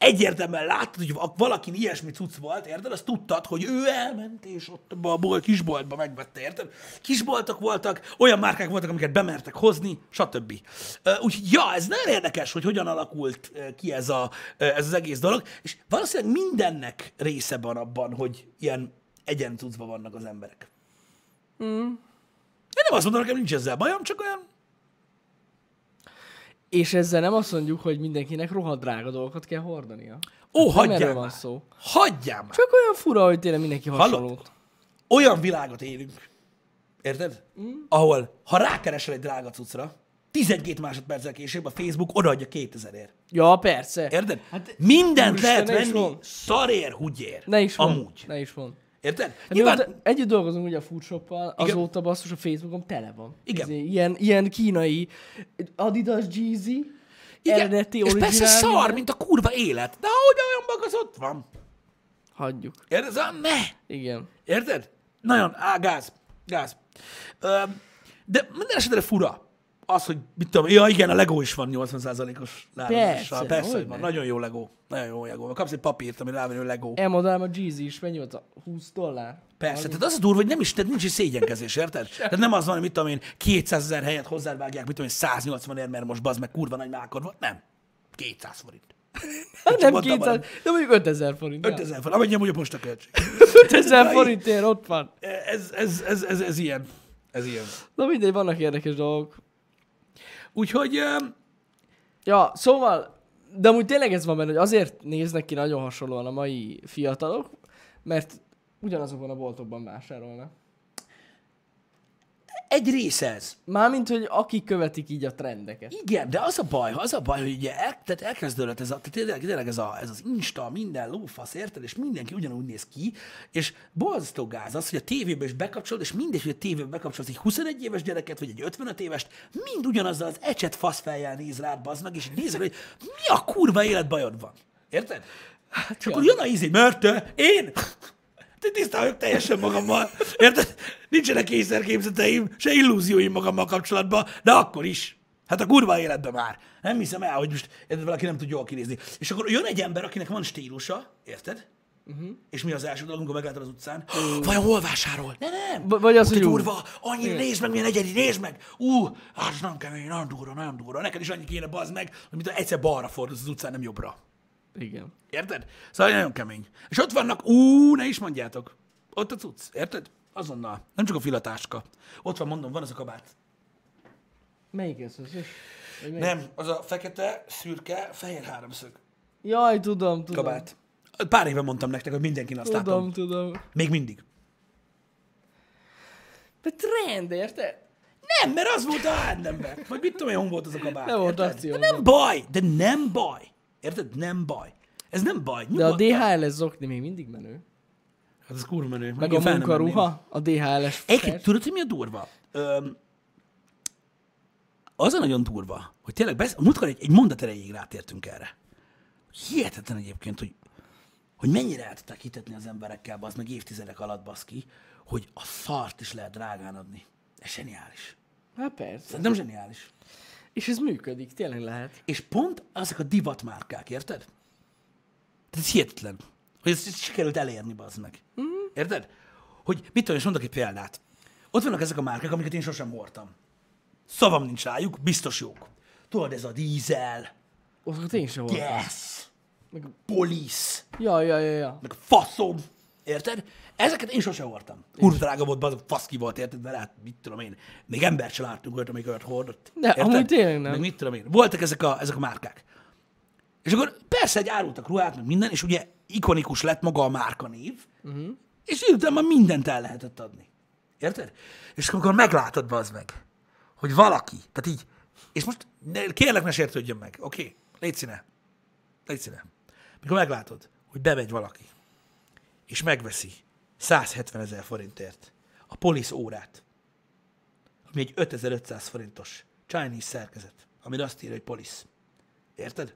Egyértelműen láttad, hogy va- valakin ilyesmi cucc volt, érted? Azt tudtad, hogy ő elment, és ott a bolt, kisboltba megvette, érted? Kisboltok voltak, olyan márkák voltak, amiket bemertek hozni, stb. Úgyhogy ja, ez nagyon érdekes, hogy hogyan alakult ki ez, a, ez az egész dolog, és valószínűleg mindennek része van abban, hogy ilyen egyen vannak az emberek. Mm. Én nem azt mondom, nekem nincs ezzel bajom, csak olyan És ezzel nem azt mondjuk, hogy mindenkinek rohadt drága dolgokat kell hordania. Ó, Nem hagyjál van szó. Hagyjál már! Csak olyan fura, hogy tényleg mindenki hasonlót. olyan világot élünk, érted? Mm. Ahol, ha rákeresel egy drága cuccra, 12 másodperccel később a Facebook odaadja 2000ért. Ja, persze. Érted? Hát, Mindent úristen, lehet venni van. szarér, húgyér. Ne is van. Amúgy. Ne is van. Érted? Hát Nyilván. Együtt dolgozunk ugye a foodshoppal, azóta basszus a Facebookon tele van. Igen. Izé, ilyen, ilyen kínai Adidas Jeezy, igen, eredeti, és persze originál, szar, minden. mint a kurva élet. De ahogy olyan maga, az ott van. Hagyjuk. Érted? Olyan ne. Igen. Érted? Nagyon, á, gáz. Gáz. Ö, de minden esetre fura az, hogy mit tudom, ja igen, a Lego is van 80%-os lábazással. Persze, Persze, hogy van. Nagyon jó Lego. Nagyon jó Lego. Kapsz egy papírt, ami rá van, hogy Lego. Elmondanám a Jeezy is, mennyi volt a 20 dollár? Persze, tehát az a durva, hogy nem is, tehát nincs is szégyenkezés, érted? Tehát nem az van, hogy mit tudom én, 200 ezer helyet hozzávágják, mit tudom én, 180 ér, mert most bazd meg kurva nagy mákod volt. Nem. 200 forint. Hát nem mondtam 200, de mondjuk 5000 forint. 5000 forint, amennyi amúgy a postaköltség. 5000 forintért ott van. Ez, ez, ez, ez, ez, ilyen. Ez ilyen. Na mindegy, vannak érdekes dolgok. Úgyhogy Ja, szóval, de amúgy tényleg ez van benne, hogy azért néznek ki nagyon hasonlóan a mai fiatalok, mert ugyanazokban a boltokban vásárolnak. Egy része ez. Mármint, hogy akik követik így a trendeket. Igen, de az a baj, az a baj, hogy ugye el, tehát elkezdődött ez, a, tehát tényleg, tényleg ez, a, ez az Insta, minden lófasz, érted, és mindenki ugyanúgy néz ki, és borzasztó gáz az, hogy a tévébe is bekapcsolod, és mindegy, hogy a tévébe bekapcsolsz egy 21 éves gyereket, vagy egy 55 évest, mind ugyanazzal az ecset faszfejjel néz rád, meg, és így nézed, hogy mi a kurva élet bajod van. Érted? És akkor jön a íz, hogy mert te, én, tisztán vagyok teljesen magammal. Érted? Nincsenek kényszerképzeteim, se illúzióim magammal kapcsolatban, de akkor is. Hát a kurva életben már. Nem hiszem el, hogy most érted, valaki nem tud jól kinézni. És akkor jön egy ember, akinek van stílusa, érted? Uh-huh. És mi az első dolog, amikor meglátod az utcán? Uh. Vajon hol vásárol? Ne, nem. V- vagy az, hogy durva, annyira nézd meg, milyen egyedi, nézd meg. Ú, hát nem kemény, nagyon durva, nagyon durva. Neked is annyi kéne bazd meg, hogy mint egyszer balra fordulsz az utcán, nem jobbra. Igen. Érted? Szóval nagyon kemény. És ott vannak, ú, ne is mondjátok. Ott a cucc, érted? Azonnal. Nem csak a filatáska. Ott van, mondom, van az a kabát. Melyik ez? az? Melyik? Nem, az a fekete, szürke, fehér háromszög Jaj, tudom, tudom. kabát. Pár éve mondtam nektek, hogy mindenkin azt Tudom, látom. tudom. Még mindig. De trend, érted? Nem, mert az volt a H&M-ben. Vagy mit tudom én, hon volt az a kabát. Nem volt. De nem baj, de nem baj. Érted? Nem baj. Ez nem baj. De a Nyugodtan. DHL-es zokni még mindig menő. Hát ez kurva menő. Meg Én a munkaruha, a DHL-es Egyébként tudod, hogy mi a durva? Öm, az a nagyon durva, hogy tényleg besz... múltkor egy, egy mondat erejéig rátértünk erre. Hihetetlen egyébként, hogy hogy mennyire el tudták hitetni az emberekkel, az meg évtizedek alatt, baszki, hogy a szart is lehet drágán adni. Ez zseniális. Hát persze. Szerintem zseniális. És ez működik, tényleg lehet. És pont azok a divatmárkák, érted? Tehát ez hihetetlen, hogy ezt sikerült elérni, bazd meg. Érted? Hogy mit tudom, és mondok egy példát. Ott vannak ezek a márkák, amiket én sosem hordtam. Szavam nincs rájuk, biztos jók. Tudod, ez a dízel, Azokat én sem voltam. gas, Meg... police, Ja, ja, ja, ja. meg a faszom. Érted? Ezeket én sosem hordtam. Kurva drága volt, bazd, faszki volt, érted? Mert hát, mit tudom én, még embert sem láttunk olyat, amelyik olyat hordott. De amúgy tényleg nem. Meg mit tudom én. Voltak ezek a, ezek a márkák. És akkor persze egy árultak ruhát, meg minden, és ugye ikonikus lett maga a márkanév, uh-huh. és miután már mindent el lehetett adni. Érted? És amikor meglátod, az meg, hogy valaki, tehát így, és most kérlek, ne sértődjön meg, oké? Okay? Légy színe. Légy színe. Mikor meglátod, hogy bemegy valaki, és megveszi 170 ezer forintért a polisz órát, ami egy 5500 forintos Chinese szerkezet, amire azt írja, hogy polisz. Érted?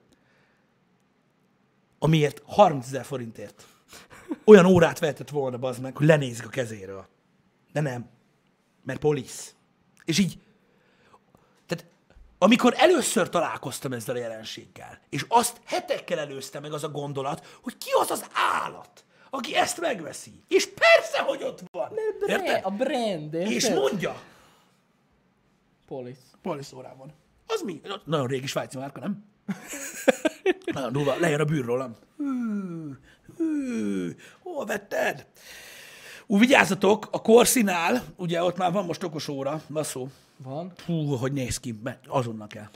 Amiért 30 ezer forintért olyan órát vehetett volna, bazd meg, hogy lenézik a kezéről. De nem. Mert polisz. És így, tehát amikor először találkoztam ezzel a jelenséggel, és azt hetekkel előzte meg az a gondolat, hogy ki az az állat, aki ezt megveszi. És persze, hogy ott van. Érted? A brand, érted? És mondja, Police. Polisz órában. Az mi? Nagyon régi svájci márka, nem? Nagyon durva. Lejön a bűr rólam. Hű, hű, hol vetted? Úgy vigyázzatok, a Corszinál, ugye ott már van most okos óra, baszó. Van. Hú, hogy néz ki, be, azonnal kell.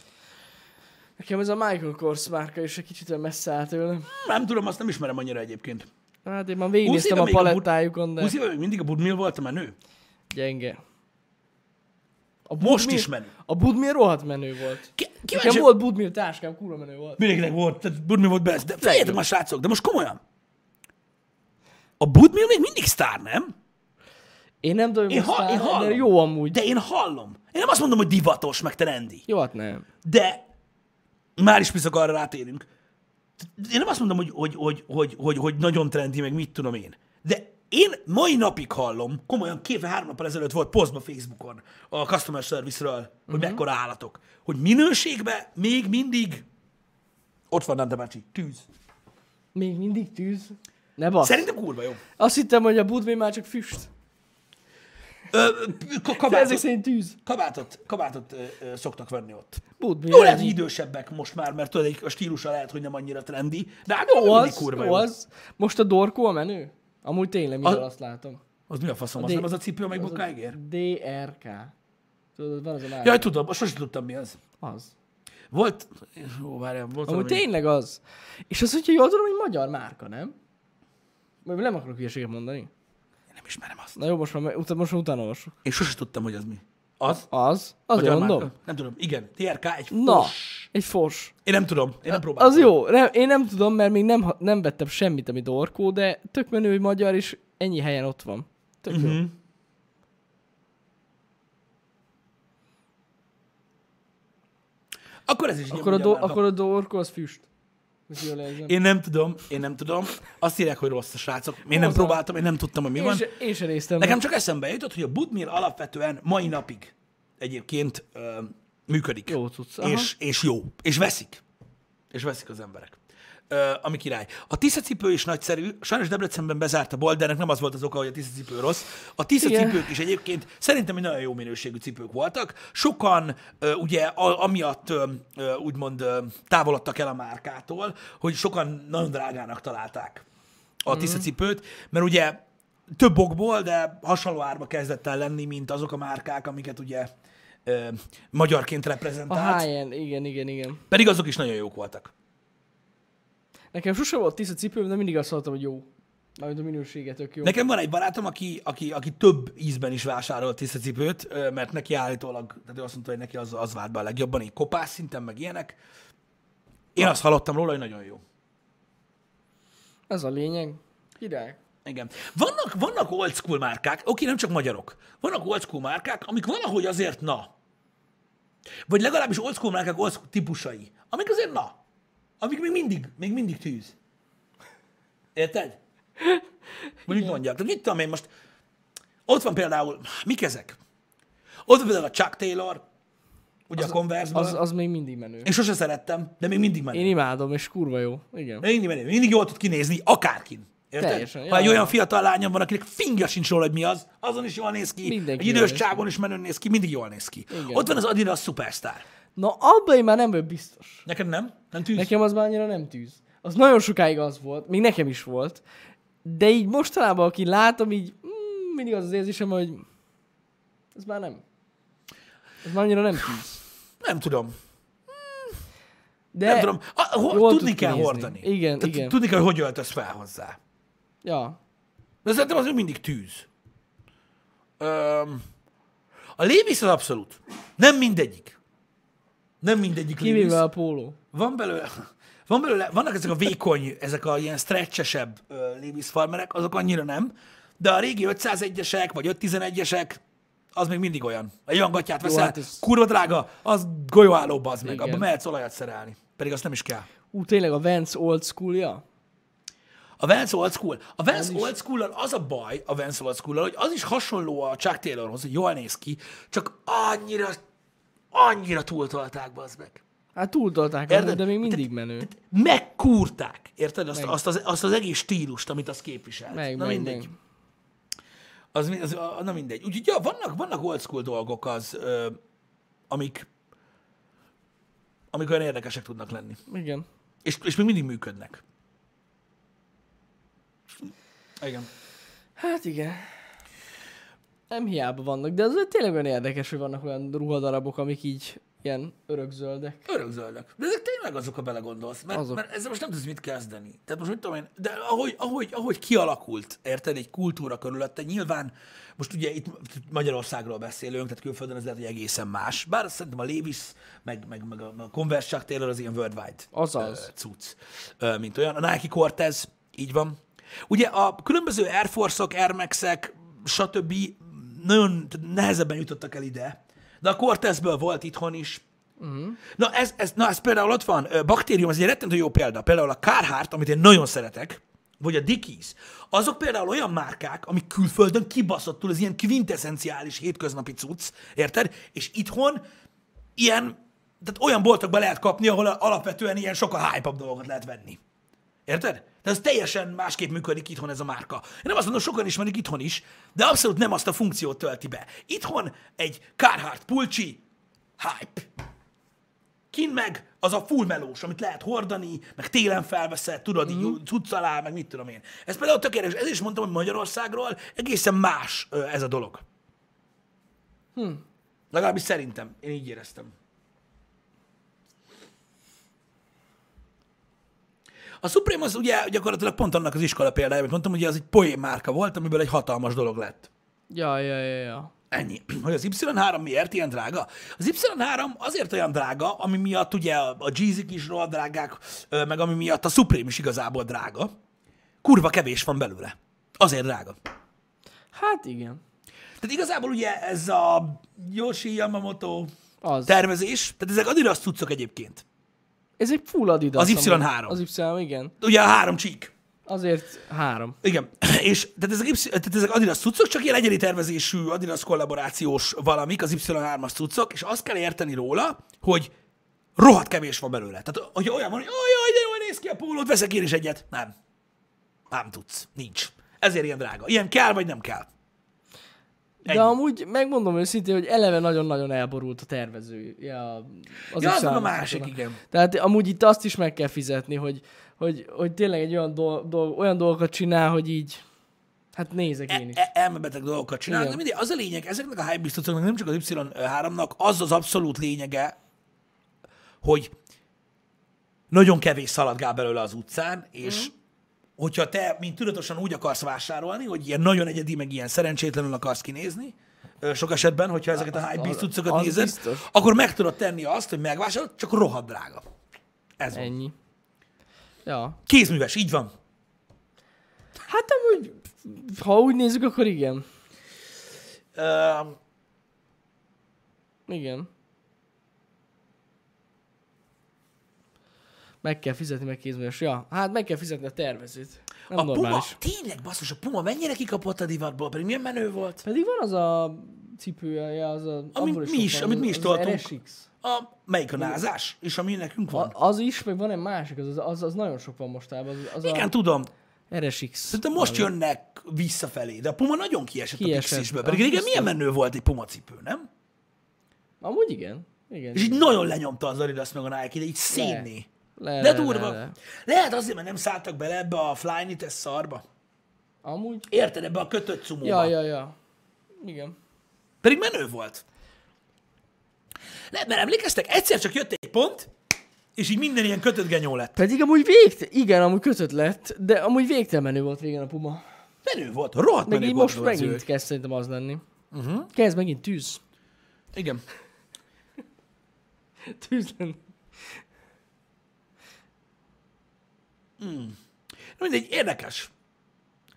Nekem ez a Michael Kors márka is egy kicsit messze áll tőle. Nem tudom, azt nem ismerem annyira egyébként. Hát én már végignéztem a palettájukon, de 20 éve még mindig a Budmil volt a menő. gyenge. A Most Budmil- is menő. A Budmil rohadt menő volt. Ki- Nekem Kíváncsi, volt Budmil táskám, kurva menő volt. Mindenkinek volt, tehát Budmil volt best. De figyeljetek már, srácok, de most komolyan. A Budmil még mindig sztár, nem? Én nem tudom, Én, most ha, áll, én de hallom. jó amúgy. De én hallom. Én nem azt mondom, hogy divatos, meg trendi. Jó, hát nem. De már is piszak arra rátérünk. Én nem azt mondom, hogy, hogy, hogy, hogy, hogy, hogy nagyon trendi, meg mit tudom én. De én mai napig hallom, komolyan vagy három nappal ezelőtt volt posztba Facebookon a customer service-ről, hogy Mhm. mekkora állatok. Hogy minőségben még mindig ott van Nanda bácsi, tűz. Még mindig tűz. Ne basz. Szerintem kurva jó. Azt hittem, hogy a Budmil már csak füst. Ö, ö, k- De ezek kabátot, szerint tűz. kabátot, kabátot ö, ö, szoktak venni ott. Budmil. Jó, lehet, hogy idősebbek most már, mert tudod, a stílusa lehet, hogy nem annyira trendi, de hát Jó az, kurva jó az. Most a Dorko a menő? Amúgy tényleg minden azt látom. Az mi a faszom? Az D- nem az a cipő, amelyik az a bokáig ér? DRK. Tudod, van az a. Jaj, tudom, most sosem tudtam mi az. Az. Volt, jó, várjál, volt Amúgy valami- tényleg az. És az, hogyha jól tudom, hogy magyar márka, nem? Vagy nem akarok hülyeséget mondani. Nem ismerem azt. Na jó, most már, utána, most már utána olvasok. Én sosem tudtam, hogy az mi. Az? Az? Az mondom. márka? Nem tudom. Igen, TRK egy Na, fos. egy fos. Én nem tudom, én nem próbáltam. Az jó. Nem, én nem tudom, mert még nem, nem vettem semmit, ami Dorkó, de tök menő, hogy magyar, és ennyi helyen ott van. Tök jó. Mhm. Akkor ez is Akkor, a do, akkor a Dorkó az füst. Én nem tudom, én nem tudom. Azt írják, hogy rossz a srácok. Én nem Hozzá. próbáltam, én nem tudtam, hogy mi Én, van. se, én sem néztem. Nekem meg. csak eszembe jutott, hogy a Budmir alapvetően mai napig egyébként ö, működik. Jó aha. És, és jó. És veszik. És veszik az emberek. Ö, ami király. A Tisza cipő is nagyszerű. Sajnos Debrecenben bezárt a bolt, de ennek nem az volt az oka, hogy a Tisza cipő rossz. A Tisza Igen. cipők is egyébként szerintem egy nagyon jó minőségű cipők voltak. Sokan ö, ugye a, amiatt ö, úgymond távolodtak el a márkától, hogy sokan nagyon drágának találták a Mhm. Tisza cipőt, mert ugye több okból, de hasonló árba kezdett el lenni, mint azok a márkák, amiket ugye ö, magyarként A reprezentált. high igen, igen, igen. Pedig azok is nagyon jók voltak. Nekem sose volt tiszta cipőm, de mindig azt mondtam, hogy jó. Mármint a minősége tök jó. Nekem van egy barátom, aki, aki, aki több ízben is vásárolt tisztacipőt, ö, mert neki állítólag, tehát ő azt mondta, hogy neki az, az vált be a legjobban, így kopás szinten, meg ilyenek. Én azt hallottam róla, hogy nagyon jó. Ez a lényeg. Király. Igen. Vannak, vannak old school márkák, oké, nem csak magyarok. Vannak old school márkák, amik valahogy azért na. Vagy legalábbis old school márkák old school típusai, amik azért na. Amik még mindig, még mindig tűz. Érted? Mondjuk mondjak. Tehát mit tudom én most, ott van például, mik ezek? Ott van például a Chuck Taylor, ugye a converse Az, az még mindig menő. Én sose szerettem, de még mindig menő. Én imádom, és kurva jó. Igen. De mindig menő. Mindig jól tud kinézni, akárkin. Érted? Teljesen, Ha egy olyan fiatal lányom van, akinek fingja sincs róla, hogy mi az, azon is jól néz ki. Mindenki egy idős csávon is menőn néz ki, mindig jól néz ki. Igen. Ott van az Adidas Superstar. Na, abban én már nem vagyok biztos. Neked nem? Nem tűz? Nekem az már annyira nem tűz. Az nagyon sokáig az volt, még nekem is volt, de így mostanában, aki látom, így mm, mindig az az érzésem, hogy ez már nem. Ez már annyira nem tűz. Nem tudom. De, Nem tudom. A, ho, tudni tud kell kinézni. hordani. Igen, Tehát igen. Tudni kell, hogy öltöz fel hozzá. Ja. De szerintem az mindig tűz. Öm, a Levi's az abszolút. Nem mindegyik. Nem mindegyik Levi's. Kivéve a póló. Van belőle, van belőle, vannak ezek a vékony, ezek a ilyen stretchesebb uh, Levi's farmerek, azok annyira nem, de a régi 501-esek, vagy 511-esek, az még mindig olyan. Egy olyan gatyát veszel, hát ez- kurva drága, az golyóálló bazd meg, abban mehetsz olajat szerelni. Pedig azt nem is kell. Ú, tényleg a Vance old school-ja? A Vance Old School. A Vance. Old school az a baj, a Vance Old school hogy az is hasonló a Chuck Taylorhoz, hogy jól néz ki, csak annyira, annyira túltolták, bazd meg. Hát túltolták, Érted? amúgy, de még mindig menő. Megkúrták, érted? Azt, Meg. azt, az, azt az egész stílust, amit az képvisel. Meg, Na meg, mindegy. meg. Az, az, a- na mindegy. Úgyhogy ja, vannak, vannak old school dolgok az, ö, amik, amik olyan érdekesek tudnak lenni. Igen. És, és még mindig működnek. Igen. Hát igen. Nem hiába vannak, de azért tényleg olyan érdekes, hogy vannak olyan ruhadarabok, amik így ilyen örökzöldek. Örökzöldek. De ezek tényleg azok, ha belegondolsz. Mert, Azok. mert ezzel most nem tudsz mit kezdeni. Tehát most mit tudom én, de ahogy, ahogy, ahogy kialakult, érted, egy kultúra körülötte, nyilván, most ugye itt Magyarországról beszélünk, tehát külföldön ez lehet, hogy egészen más. Bár szerintem a Levis, meg, meg, meg a, Converse Chuck Taylor az ilyen worldwide Azaz. ö, cucc, ö, mint olyan. A Nike Cortez, így van. Ugye a különböző Air Force-ok, Air Max-ek, stb. Nagyon nehezebben jutottak el ide, de a Cortezből volt itthon is. Uh-huh. Na, ez, ez, na, ez például ott van, baktérium, ez egy rettentő jó példa. Például a Carhartt, amit én nagyon szeretek, vagy a Dickies, azok például olyan márkák, amik külföldön kibaszottul, az ilyen quintessenciális hétköznapi cucc, érted? És itthon ilyen, tehát olyan boltokba lehet kapni, ahol alapvetően ilyen sokkal hype dolgokat lehet venni. Érted? De ez teljesen másképp működik itthon ez a márka. Én nem azt mondom, sokan ismerik itthon is, de abszolút nem azt a funkciót tölti be. Itthon egy Carhartt pulcsi, hype. Kin meg az a full melós, amit lehet hordani, meg télen felveszed, tudod, Mhm. így cucc alá, meg mit tudom én. Ez például tökéletes. Ez is mondtam, hogy Magyarországról egészen más ez a dolog. Hm. Legalábbis szerintem. Én így éreztem. A Supreme az ugye gyakorlatilag pont annak az iskola példája, amit mondtam, hogy az egy poén márka volt, amiből egy hatalmas dolog lett. Ja, ja, ja, ja. Ennyi. Hogy az Y3 miért ilyen drága? Az Y3 azért olyan drága, ami miatt ugye a Jeezy is rohadt drágák, meg ami miatt a Supreme is igazából drága. Kurva kevés van belőle. Azért drága. Hát igen. Tehát igazából ugye ez a Yoshi Yamamoto Az. tervezés, tehát ezek Adidas cuccok egyébként. Ez egy full Adidas. Az amúgy. Y3. Az Y3, igen. Ugye a három csík. Azért három. Igen, és tehát ezek, Y- tehát ezek Adidas cuccok, csak ilyen egyedi tervezésű Adidas kollaborációs valamik, az Y3-as cuccok, és azt kell érteni róla, hogy rohadt kevés van belőle. Tehát, hogy olyan van, hogy jaj, de jól néz ki a pólót, veszek én is egyet. Nem. Nem tudsz. Nincs. Ezért ilyen drága. Ilyen kell, vagy nem kell. De Ennyi. amúgy megmondom őszintén, hogy eleve nagyon-nagyon elborult a tervezője. Az Ja, az a Y3-as másik, igen. Tehát amúgy itt azt is meg kell fizetni, hogy, hogy, hogy tényleg egy olyan, dol- dol- olyan dolgokat csinál, hogy így, hát nézek én is. E- elmebeteg dolgokat csinálnak. De Igen. mindig az a lényeg, ezeknek a hype biztosoknak, nem csak az Y3-nak, az az abszolút lényege, hogy nagyon kevés szaladgál belőle az utcán, és Mhm. Hogyha te, mint tudatosan úgy akarsz vásárolni, hogy ilyen nagyon egyedi, meg ilyen szerencsétlenül akarsz kinézni, sok esetben, hogyha ezeket a hype az- biztosokat az nézed, biztos. akkor meg tudod tenni azt, hogy megvásárolod, csak rohadt drága. Ez van. Ennyi. Ja. Kézműves, így van. Hát amúgy, ha úgy nézzük, akkor igen. Ö, Igen. Meg kell fizetni, meg kézműves. Ja, hát meg kell fizetni a tervezőt. Nem A Puma, normális. tényleg basszus, a Puma mennyire kikapott a divatból, pedig milyen menő volt? Pedig van az a cipője, az a... Ami mi is- van, amit mi is toltunk. RSX. A, melyik a názás? És ami nekünk van? A, az is, meg van egy másik, az, az, az nagyon sok van mostában. Az, az Igen, tudom. a RSX. Szerintem most jönnek visszafelé, de a Puma nagyon kiesett, Kiesett. a Pixisből. Pedig régen milyen menő volt egy Puma cipő, nem? Amúgy igen. Igen. És így nagyon lenyomta az Adidas meg a Nike, de így szénné. Le, De durva. le, le. Lehet azért, mert nem szálltak bele ebbe a Flyknit, ez szarba. Amúgy? Érted, ebbe a kötött cumóba. Ja, ja, ja. Igen. Pedig menő volt. Le, mert emlékeztek, egyszer csak jött egy pont, és így minden ilyen kötött genyó lett. Pedig amúgy végte, igen, amúgy kötött lett, de amúgy végtelen menő volt régen a Puma. Menő volt, rohadt Meg menő így volt most megint ő. kezd szerintem az lenni. Uh-huh. Kezd megint tűz. Igen. Tűz lenni. Mindegy, érdekes.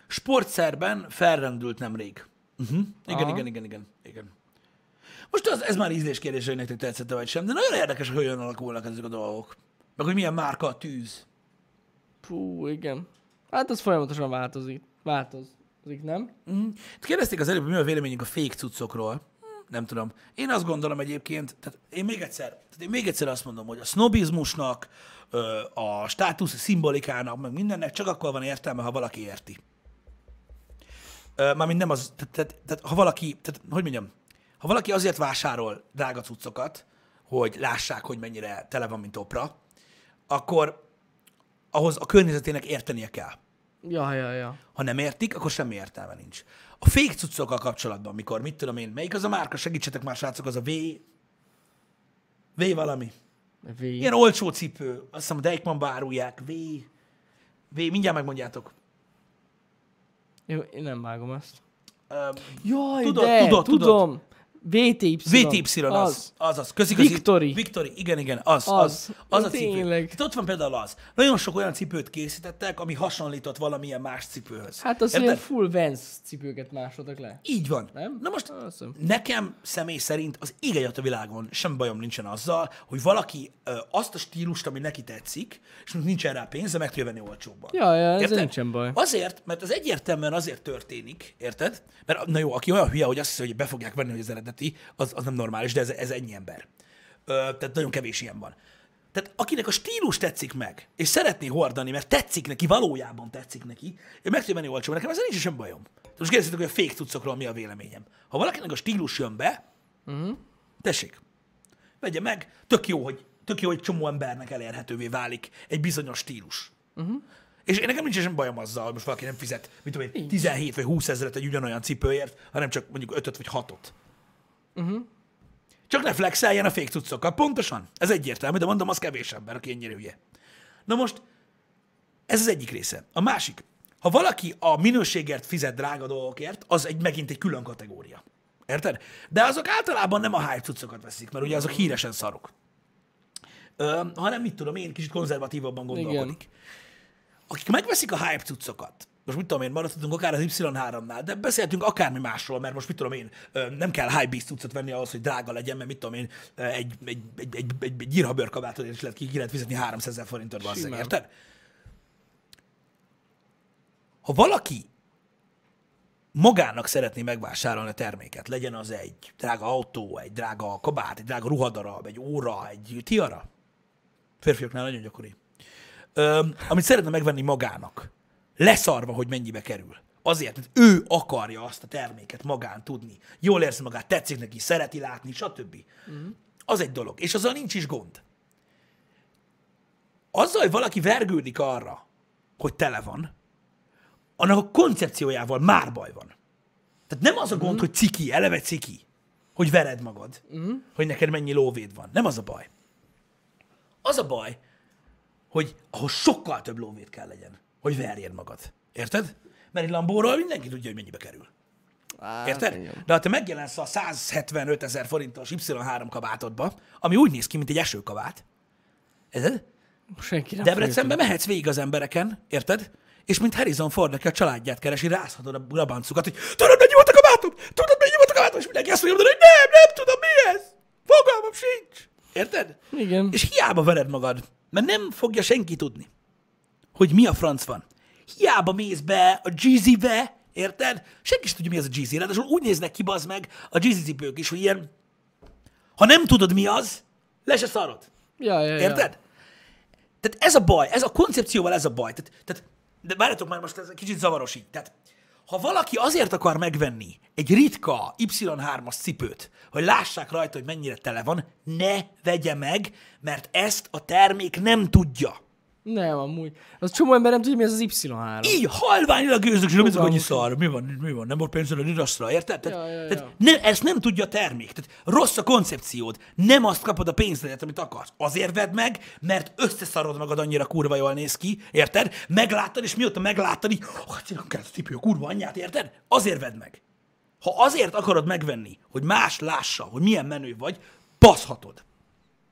Sportszerben felrendült nemrég. Uh-huh. Igen, Aha. igen, igen, igen, igen. Most az, ez már ízlés kérdés, hogy nektek tetszett vagy sem, de nagyon érdekes, hogy hogyan alakulnak ezek a dolgok. Meg hogy milyen márka a tűz. Fú, igen. Hát az folyamatosan változik. Változik, nem? Mm. Kérdezték az előbb, hogy mi a véleményünk a fake cuccokról. Nem tudom. Én azt gondolom egyébként, tehát én még egyszer, tehát én még egyszer azt mondom, hogy a sznobizmusnak, a státusz szimbolikának, meg mindennek csak akkor van értelme, ha valaki érti. Mármint nem az, tehát, tehát, tehát ha valaki, tehát hogy mondjam, ha valaki azért vásárol drága cuccokat, hogy lássák, hogy mennyire tele van, mint opra, akkor ahhoz a környezetének értenie kell. Ja, ja, ja. Ha nem értik, akkor semmi értelme nincs. A fake cuccokkal kapcsolatban, mikor, mit tudom én, melyik az a márka, segítsetek már srácok, az a V... V valami. V. Ilyen olcsó cipő, azt hiszem a Deichmannba árulják, V... V, mindjárt megmondjátok. Jó, én nem vágom ezt. Um, Jaj, Tudod, de, tudod, tudod. VTY. VTY az, az, az. Köszi, köszi. Victory. Victory, igen, igen, az, az, Az. az, az a cipő. Tényleg. Itt ott van például az. Nagyon sok olyan cipőt készítettek, ami hasonlított valamilyen más cipőhöz. Hát az Érted? ilyen full Vans cipőket másoltak le. Így van. Nem? Na most Azt hiszem. nekem személy szerint az ég a világon sem bajom nincsen azzal, hogy valaki ö, azt a stílust, ami neki tetszik, és nincsen rá pénze, meg tudja venni olcsóbban. Ja, ja, ez nincsen baj. Azért, mert az egyértelműen azért történik, érted? Mert na jó, aki olyan hülye, hogy azt hiszi, hogy be fogják venni, hogy az eredeti, az, az nem normális, de ez, ez ennyi ember. Ö, tehát nagyon kevés ilyen van. Tehát akinek a stílus tetszik meg, és szeretné hordani, mert tetszik neki, valójában tetszik neki, ő meg tudja menni olcsóban, nekem ezzel nincs sem bajom. Most kérdezzetek, hogy a fake cuccokról mi a véleményem. Ha valakinek a stílus jön be, uh-huh. tessék, vegye meg, tök jó, hogy, tök jó, hogy csomó embernek elérhetővé válik egy bizonyos stílus. Uh-huh. És én nekem nincs sem bajom azzal, hogy most valaki nem fizet, mit tudom én, 17 vagy 20 ezeret egy ugyanolyan cipőért, hanem csak mondjuk 5 vagy 6-ot. Uh-huh. Csak ne flexeljen a fake cuccokkal. Pontosan. Ez egyértelmű, de mondom, az kevés ember, aki ennyire hülye. Na most, ez az egyik része. A másik, ha valaki a minőségért fizet drága dolgokért, az egy megint egy külön kategória. Érted? De azok általában nem a hype cuccokat veszik, mert ugye azok híresen szarok. Ö, hanem mit tudom én, kicsit konzervatívabban gondolkodik. Akik megveszik a hype cuccokat, most mit tudom én, maradhatunk akár az Y3-nál, de beszéltünk akármi másról, mert most mit tudom én, nem kell hype beast cuccot venni ahhoz, hogy drága legyen, mert mit tudom én, egy, egy, egy, egy, egy, egy gyirha bőrkabátot is lehet, ki, ki lehet fizetni 300 ezer forintért, valószínűleg, érted? Ha valaki magának szeretné megvásárolni a terméket, legyen az egy drága autó, egy drága kabát, egy drága ruhadarab, egy óra, egy tiara, férfiaknál nagyon gyakori, Öm, amit szeretne megvenni magának, leszarva, hogy mennyibe kerül. Azért, mert ő akarja azt a terméket magán tudni. Jól érzi magát, tetszik neki, szereti látni, stb. Mm. Az egy dolog. És azzal nincs is gond. Azzal, hogy valaki vergődik arra, hogy tele van, annak a koncepciójával már baj van. Tehát nem az a gond, mm. hogy ciki, eleve ciki, hogy vered magad, mm. hogy neked mennyi lóvéd van. Nem az a baj. Az a baj, hogy ahhoz sokkal több lóvét kell legyen, hogy verjed magad. Érted? Mert egy Lambóról mindenki tudja, hogy mennyibe kerül. Á, Érted? igen. De ha te megjelensz a 175 ezer forintos Y3 kabátodba, ami úgy néz ki, mint egy esőkabát, érted? Senki nem Debrecenbe mehetsz végig az embereken, érted? És mint Harrison Ford, aki a családját keresi, rázhatod a labancukat, hogy tudod, mennyi volt a kabátom? Tudod, mennyi volt a kabátom? És mindenki azt mondani, hogy nem, nem tudom, mi ez? Fogalmam sincs. Érted? Igen. És hiába vered magad, mert nem fogja senki tudni, hogy mi a franc van. Hiába mész be a Jeezy-be, érted? Senki sem tudja, mi az a Jeezy. Ráadásul úgy néznek ki, bazd meg, a Jeezy cipők is, hogy ilyen, ha nem tudod, mi az, le se szarod. Ja, ja, ja. Érted? Tehát ez a baj, ez a koncepcióval ez a baj. Tehát, tehát de várjatok már most, ez egy kicsit zavaros így. Tehát, ha valaki azért akar megvenni egy ritka Y3-as cipőt, hogy lássák rajta, hogy mennyire tele van, ne vegye meg, mert ezt a termék nem tudja. Nem, amúgy. Az csomó ember nem tudja, mi az az Y3. Így halványilag őrzök, és nem annyi szar. Mi van, mi van, nem volt pénzed a Didaszra, érted? Tehát, Ja, ja, ja. tehát ne, ezt nem tudja a termék. Tehát rossz a koncepciód. Nem azt kapod a pénzedet, amit akarsz. Azért vedd meg, mert összeszarod magad annyira kurva jól néz ki, érted? Megláttad, és mióta megláttad, így, oh, nem kell a kurva anyját, érted? Azért vedd meg. Ha azért akarod megvenni, hogy más lássa, hogy milyen menő vagy, baszhatod.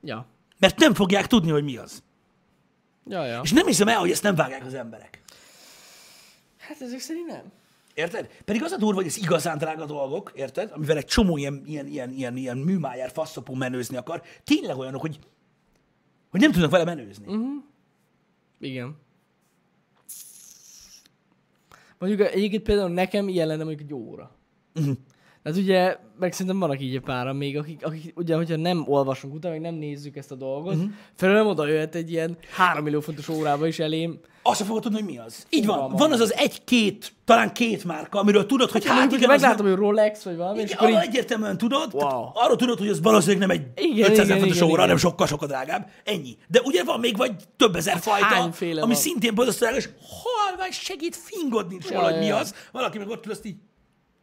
Ja. Mert nem fogják tudni, hogy mi az. Ja, ja. És nem hiszem el, hogy ezt nem vágják az emberek. Hát ezek szerint nem. Érted? Pedig az a durva, hogy ez igazán drága dolgok, érted? Amivel egy csomó ilyen, ilyen, ilyen, ilyen, ilyen műmájár faszopó menőzni akar. Tényleg olyanok, hogy, hogy nem tudnak vele menőzni. Mm. Igen. Mondjuk egyébként például nekem ilyen lenne mondjuk egy óra. Mhm. Hát ugye, meg szerintem vannak így egy páran még, akik, akik ugye, hogyha nem olvasunk utána, meg nem nézzük ezt a dolgot, uh-huh. felül nem oda jöhet egy ilyen 3 millió fontos órába is elém. Azt sem fogod tudni, hogy mi az. Így van. Fogalmam Van az az egy-két, talán két márka, amiről tudod, hogy hát Hát, igen, meglátom, nem, hogy Rolex vagy valami, és igen, akkor arra így, egyértelműen tudod, Wow. tehát arról tudod, hogy az valószínűleg nem egy Igen, 500 igen, fontos igen, óra, igen. hanem sokkal-sokkal drágább. Ennyi. De ugye van még vagy több ezer fajta, hányféle ami van? szintén borzasztó drága, és halvány segít fingodni is róla, hogy mi az. Valaki meg ott ül, azt így,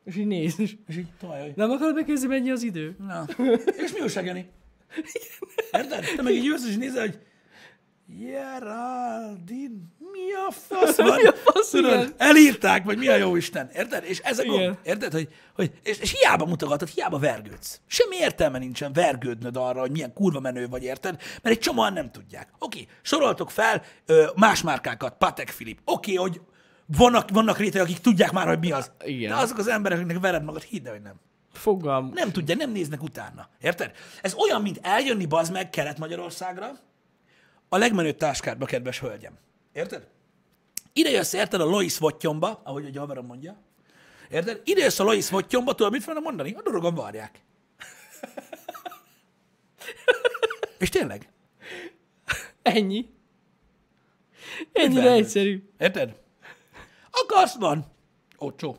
és így néz, és és így, tajaj. nem akarod megkérdezni, mennyi az idő? Na. És mi újság, Jani? Érted? Te meg így jössz, és nézel, hogy Geraldine, mi a fasz van? Mi a fasz, Tudod, elírták, vagy mi a jó Isten. Érted? És ez a gond. Igen. Érted? Hogy, hogy, és, és hiába mutogatod, hiába vergődsz. Semmi értelme nincsen vergődnöd arra, hogy milyen kurva menő vagy, érted? Mert egy csomóan nem tudják. Oké, soroltok fel ö, más márkákat, Patek Philip. Oké, hogy vannak, vannak rétegek, akik tudják már, hogy mi az. Igen. De azok az emberek, akiknek vered magad, hidd el, hogy nem. Fogalm. Nem tudja, nem néznek utána. Érted? Ez olyan, mint eljönni bazd meg Kelet-Magyarországra, a legmenőbb táskádba, kedves hölgyem. Érted? Ide jössz, érted, a Lois Vottyomba, ahogy a haverom mondja. Érted? Ide jössz a Lois Vottyomba, tudod, mit fognak mondani? A dorogon varják. És tényleg. Ennyi. Ennyire egyszerű. Érted? Akarsz van. Olcsó.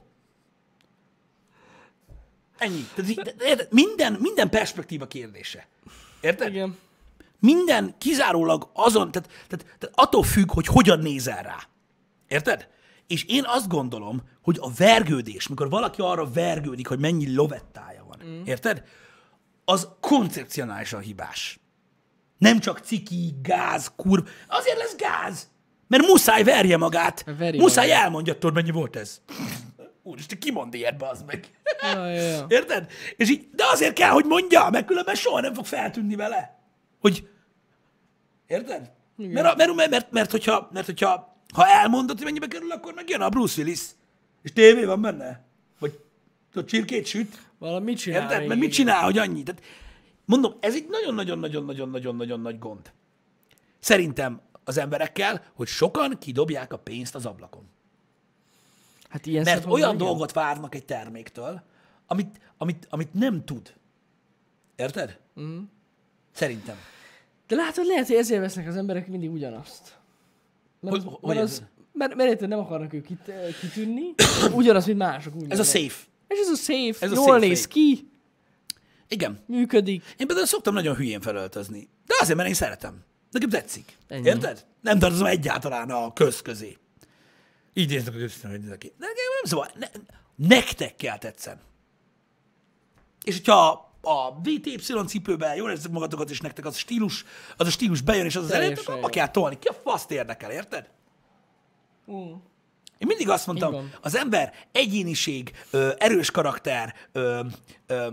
Ennyi. Tehát? Minden, minden perspektíva kérdése. Érted? Igen. Minden kizárólag azon, tehát, tehát, tehát attól függ, hogy hogyan nézel rá. Érted? És én azt gondolom, hogy a vergődés, mikor valaki arra vergődik, hogy mennyi lovettája van, mm. érted? Az koncepcionálisan hibás. Nem csak ciki, gáz, kurv. Azért lesz gáz, mert muszáj verje magát. Veri muszáj magát. elmondja, tudod, mennyi volt ez. Úristen, ki mond ilyet, az meg? Ja, ja, ja. Érted? És így, de azért kell, hogy mondja, mert különben soha nem fog feltűnni vele. Hogy, érted? Mert, a- mert, mert, mert, mert, hogyha, mert hogyha ha elmondod, hogy mennyibe kerül, akkor meg jön a Bruce Willis. És tévé van benne. Vagy tudod, csirkét süt. Valamit csinál. Érted? Mert mit igen. csinál, hogy annyi? Tehát, mondom, ez egy nagyon-nagyon-nagyon-nagyon-nagyon-nagyon nagy gond. Szerintem az emberekkel, hogy sokan kidobják a pénzt az ablakon. Hát ilyen Mert olyan igen. dolgot várnak egy terméktől, amit, amit, amit nem tud. Érted? Mm. Szerintem. De látod, lehet, hogy ezért vesznek az emberek mindig ugyanazt. Mert, Hogy- az, hogy mert, az, mert, mert nem akarnak ők kit, kitűnni, ugyanaz, mint mások. Úgy Ez a safe. És ez a safe, Ez a jól safe néz way. ki, Igen. működik. Én például szoktam nagyon hülyén felöltözni. De azért, mert én szeretem. Nekem tetszik. Ennyi. Érted? Nem tartozom egyáltalán a köz közé. Így néznek a köztem, hogy nézek ki. Nekem nem szóval. Ne, nektek kell tetszen. És hogyha a VTY cipőben jól érzek magatokat, és nektek az a stílus, az a stílus bejön, és az az abba jó. kell tolni. Ki a faszt érdekel, érted? Én mindig azt mondtam, az ember egyéniség, ö, erős karakter, ö, ö,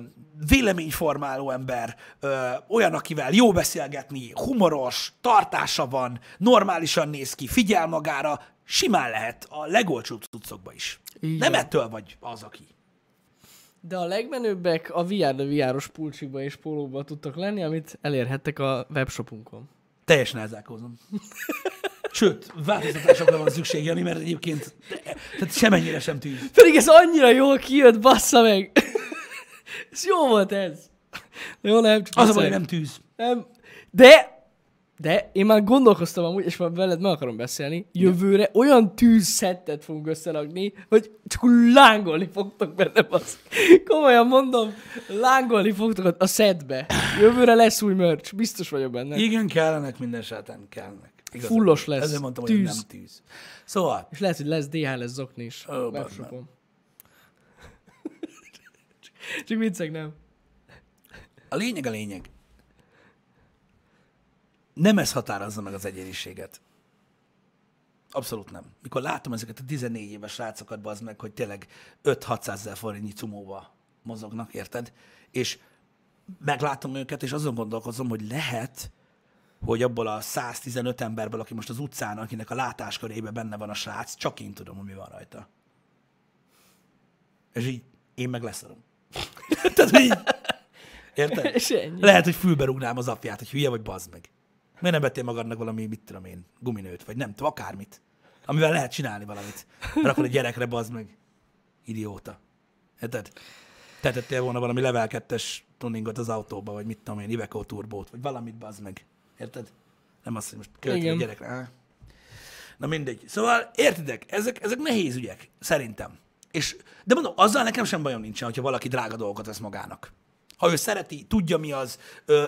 véleményformáló ember, ö, olyan, akivel jó beszélgetni, humoros, tartása van, normálisan néz ki, figyel magára, simán lehet a legolcsóbb cuccokba is. Így Nem ettől vagy az, aki. De a legmenőbbek a VR de VR-os pulcsikba és pólóba tudtak lenni, amit elérhettek a webshopunkon. Teljesen elzárkózom. Sőt, változtatásokra van szükség, Jani, mert egyébként tehát semennyire sem tűz. Pedig ez annyira jól kijött, bassza meg! ez jó volt ez. Jó, nem, csak Az a baj, nem tűz. nem. De, de én már gondolkoztam amúgy, és már veled meg akarom beszélni, jövőre olyan tűzszettet fogunk összerakni, hogy csak lángolni fogtok benne, bassz. Komolyan mondom, lángolni fogtok a- a szedbe. Jövőre lesz új merch, biztos vagyok benne. Igen, kellenek minden sátán, kellenek. Igazad Fullos lesz. Ezért mondtam, hogy Tűz. nem tűz. Szóval, És lehet, hogy lesz DH, lesz zokni is. Oh, webshopon. Csak viccek nem. a lényeg a lényeg. Nem ez határozza meg az egyéniséget. Abszolút nem. Mikor látom ezeket a 14 éves srácokat, az meg, hogy tényleg 5-600 ezer forintnyi cumóba mozognak, érted? És meglátom őket, és azon gondolkozom, hogy lehet, hogy abból a 115 emberből, aki most az utcán, akinek a látáskörébe benne van a srác, csak én tudom, hogy mi van rajta. És így én meg leszarom. Tehát, így, érted? És ennyi. Lehet, hogy fülbe rúgnám az apját, hogy hülye vagy, bazd meg. Miért nem vettél magadnak valami, mit tudom én, guminőt, vagy nem tudom, akármit, amivel lehet csinálni valamit. Rakod a gyerekre, bazd meg. Idióta. Érted? Tetettél volna valami level 2-es tuningot az autóba, vagy mit tudom én, Iveco turbót, vagy valamit, bazd meg. Érted? Nem azt, hogy most költünk a gyerekre. Á. Na mindegy. Szóval, értitek, ezek, ezek nehéz ügyek, szerintem. És, de mondom, azzal nekem sem bajom nincsen, hogyha valaki drága dolgokat vesz magának. Ha ő szereti, tudja mi az,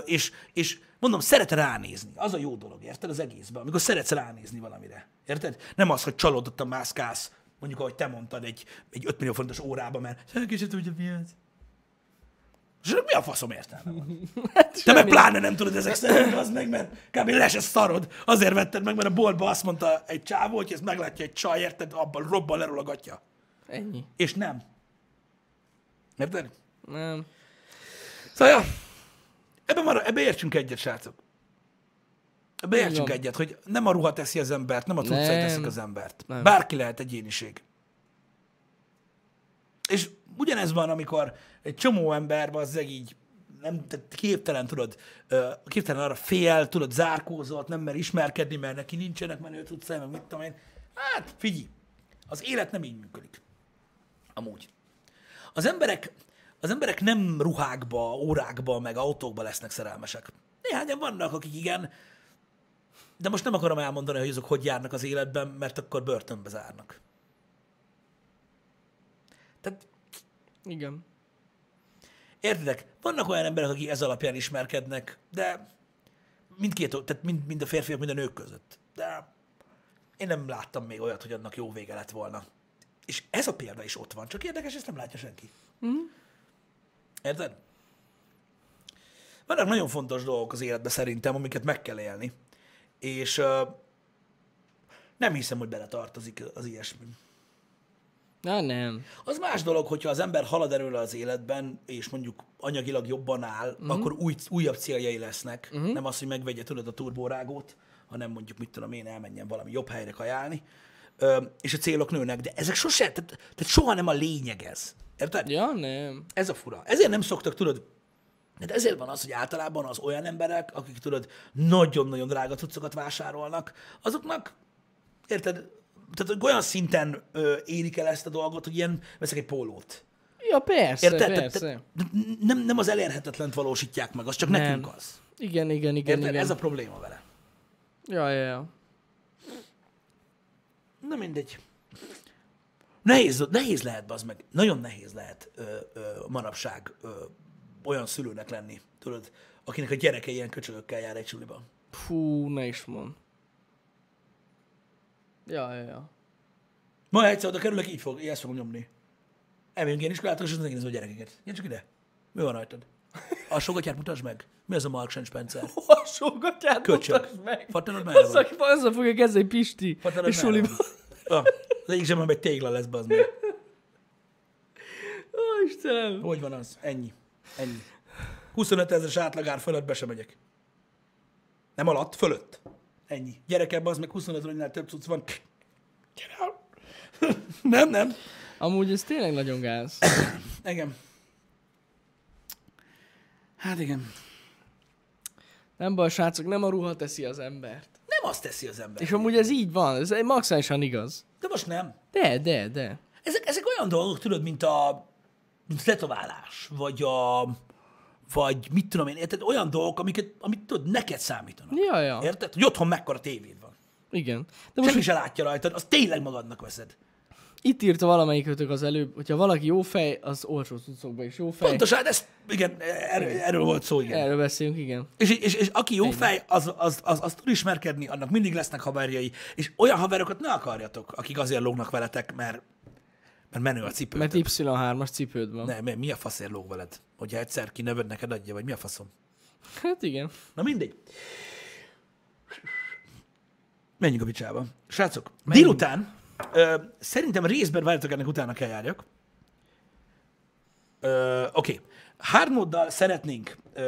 és, és mondom, szeret ránézni. Az a jó dolog, érted? Az egészben. Amikor szeretsz ránézni valamire. Érted? Nem az, hogy csalódottan mászkálsz, mondjuk, ahogy te mondtad, egy, egy 5 millió fontos órába, mert senki sem tudja, mi az. És mi a faszom értelme van? Te meg pláne nem tudod ezek szerint, az meg, mert kb. le se szarod. Azért vetted meg, mert a boltba azt mondta egy csávó, hogy ezt meglátja egy csaj, érted, abban robban lerol a gatya. Ennyi. És nem. Érted? Nem. Szóval, ja, ebben, mar- ebbe értsünk egyet, srácok. Ebbe Így értsünk van. egyet, hogy nem a ruha teszi az embert, nem a cuccai Nem. teszik az embert. Nem. Bárki lehet egyéniség. És ugyanez van, amikor egy csomó ember az így nem, tehát képtelen, tudod, képtelen arra fél, tudod, zárkózott, nem mer ismerkedni, mert neki nincsenek menő tudszai, meg mit tudom én. Hát, figyelj, az élet nem így működik. Amúgy. Az emberek, az emberek nem ruhákba, órákba, meg autókba lesznek szerelmesek. Néhányan vannak, akik igen, de most nem akarom elmondani, hogy azok hogy járnak az életben, mert akkor börtönbe zárnak. Tehát Igen. Értitek? Vannak olyan emberek, akik ez alapján ismerkednek, de mindkét, tehát mind, mind a férfiak, mind a nők között. De én nem láttam még olyat, hogy annak jó vége lett volna. És ez a példa is ott van, csak érdekes, ezt nem látja senki. Mhm. Érted? Vannak nagyon fontos dolgok az életben szerintem, amiket meg kell élni. És uh, nem hiszem, hogy bele tartozik az ilyesmi. Na nem. Az más dolog, hogyha az ember halad előre az életben, és mondjuk anyagilag jobban áll, uh-huh. akkor új, újabb céljai lesznek. Uh-huh. Nem az, hogy megvegye tudod a turbórágót, hanem mondjuk, mit tudom én, elmenjen valami jobb helyre kajálni, Ö, és a célok nőnek, de ezek sose, tehát, tehát soha nem a lényeg ez. Érted? Ja, nem. Ez a fura. Ezért nem szoktak, tudod, de ezért van az, hogy általában az olyan emberek, akik tudod, nagyon-nagyon drága cuccokat vásárolnak, azoknak, érted, tehát olyan szinten ö, érik el ezt a dolgot, hogy ilyen, veszek egy pólót. Ja, persze, Érted? Persze. tehát Nem, nem az elérhetetlent valósítják meg, az csak Nem. nekünk az. Igen, igen, igen, Érted? igen. Ez a probléma vele. Ja, ja, ja. Na mindegy. Nehéz, nehéz lehet, az meg. Nagyon nehéz lehet ö, ö, manapság ö, olyan szülőnek lenni, tudod, akinek a gyereke ilyen köcsögökkel jár egy suliban. Fú, ne is mond. Ja, ja, ja. Ma egyszer oda kerülök, így fog, így ezt fogom nyomni. Elmegyünk én iskolátok, és megnézem a gyerekeket. Gyere csak ide. Mi van rajtad? A sogatját mutasd meg. Mi az a Mark Spencer? Hasongatját Köcsög. mutasd meg. Fattanod merre Az, aki azzal fogja kezdeni Pisti. Fattanod És suliba. Ah, az egyik zsebben egy tégla lesz, bazd meg. Ó, Istenem. Hogy van az? Ennyi. Ennyi. 25 ezeres átlagár fölött be sem megyek. Nem alatt, fölött. Ennyi. Gyerekem, az meg 25 forintnál több cucc van. Gyere el. nem, nem. Amúgy ez tényleg nagyon gáz. Igen. Hát igen. Nem baj, srácok, nem a ruha teszi az embert. Nem azt teszi az ember. És amúgy ez így van, ez maximálisan igaz. De most nem. De, de, de. Ezek, ezek olyan dolgok, tudod, mint a mint tetoválás, vagy a vagy mit tudom én, érted? Olyan dolgok, amiket, amit tudod, neked számítanak. Ja, ja. Érted? Hogy otthon mekkora tévéd van. Igen. De Most Semmi se látja rajtad, az tényleg magadnak veszed. itt írta valamelyikötök az előbb, hogyha valaki jó fej, az olcsó cuccokba is jó fej. Pontosan, hát ez, igen, erről, erről volt szó, igen. Erről beszélünk, igen. És, és, és aki jó fej, az, az, az, az tud ismerkedni, annak mindig lesznek haverjai, és olyan haverokat ne akarjatok, akik azért lógnak veletek, mert, mert menő a cipő. Mert Y3-as cipőd van. Ne, mi, mi a faszért lóg veled? Hogyha egyszer kinövöd neked adja, vagy mi a faszom? Hát igen. Na mindegy. Menjünk a picsába. Srácok, Menjünk. délután ö, szerintem részben várjatok ennek utána kell járjak. Ö, Oké. Okay. Hardmoddal szeretnénk ö,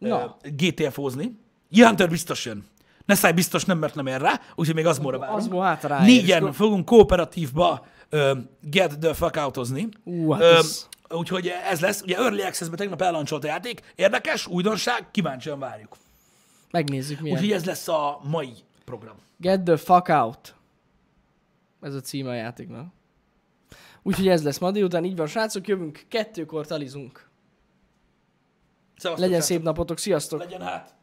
ö, Na. GTF-ozni. Hunter biztos jön. Ne szállj biztos nem, mert nem ér rá, úgyhogy még az móra várom. Az volt hát ráér, Négyen fogunk kooperatívba ö, get the fuck out-ozni. Ú, hát Ö, ez- Úgyhogy ez lesz. Ugye Early Access-ben tegnap ellancsolt a játék. Érdekes, újdonság, kíváncsian várjuk. Megnézzük milyen. Úgyhogy ez lesz a mai program. Get the fuck out. Ez a címe a játéknak. Úgyhogy ez lesz ma délután, így van, srácok, jövünk, kettőkor talizunk. Szevasztok, Legyen srácok. szép napotok, sziasztok! Legyen hát.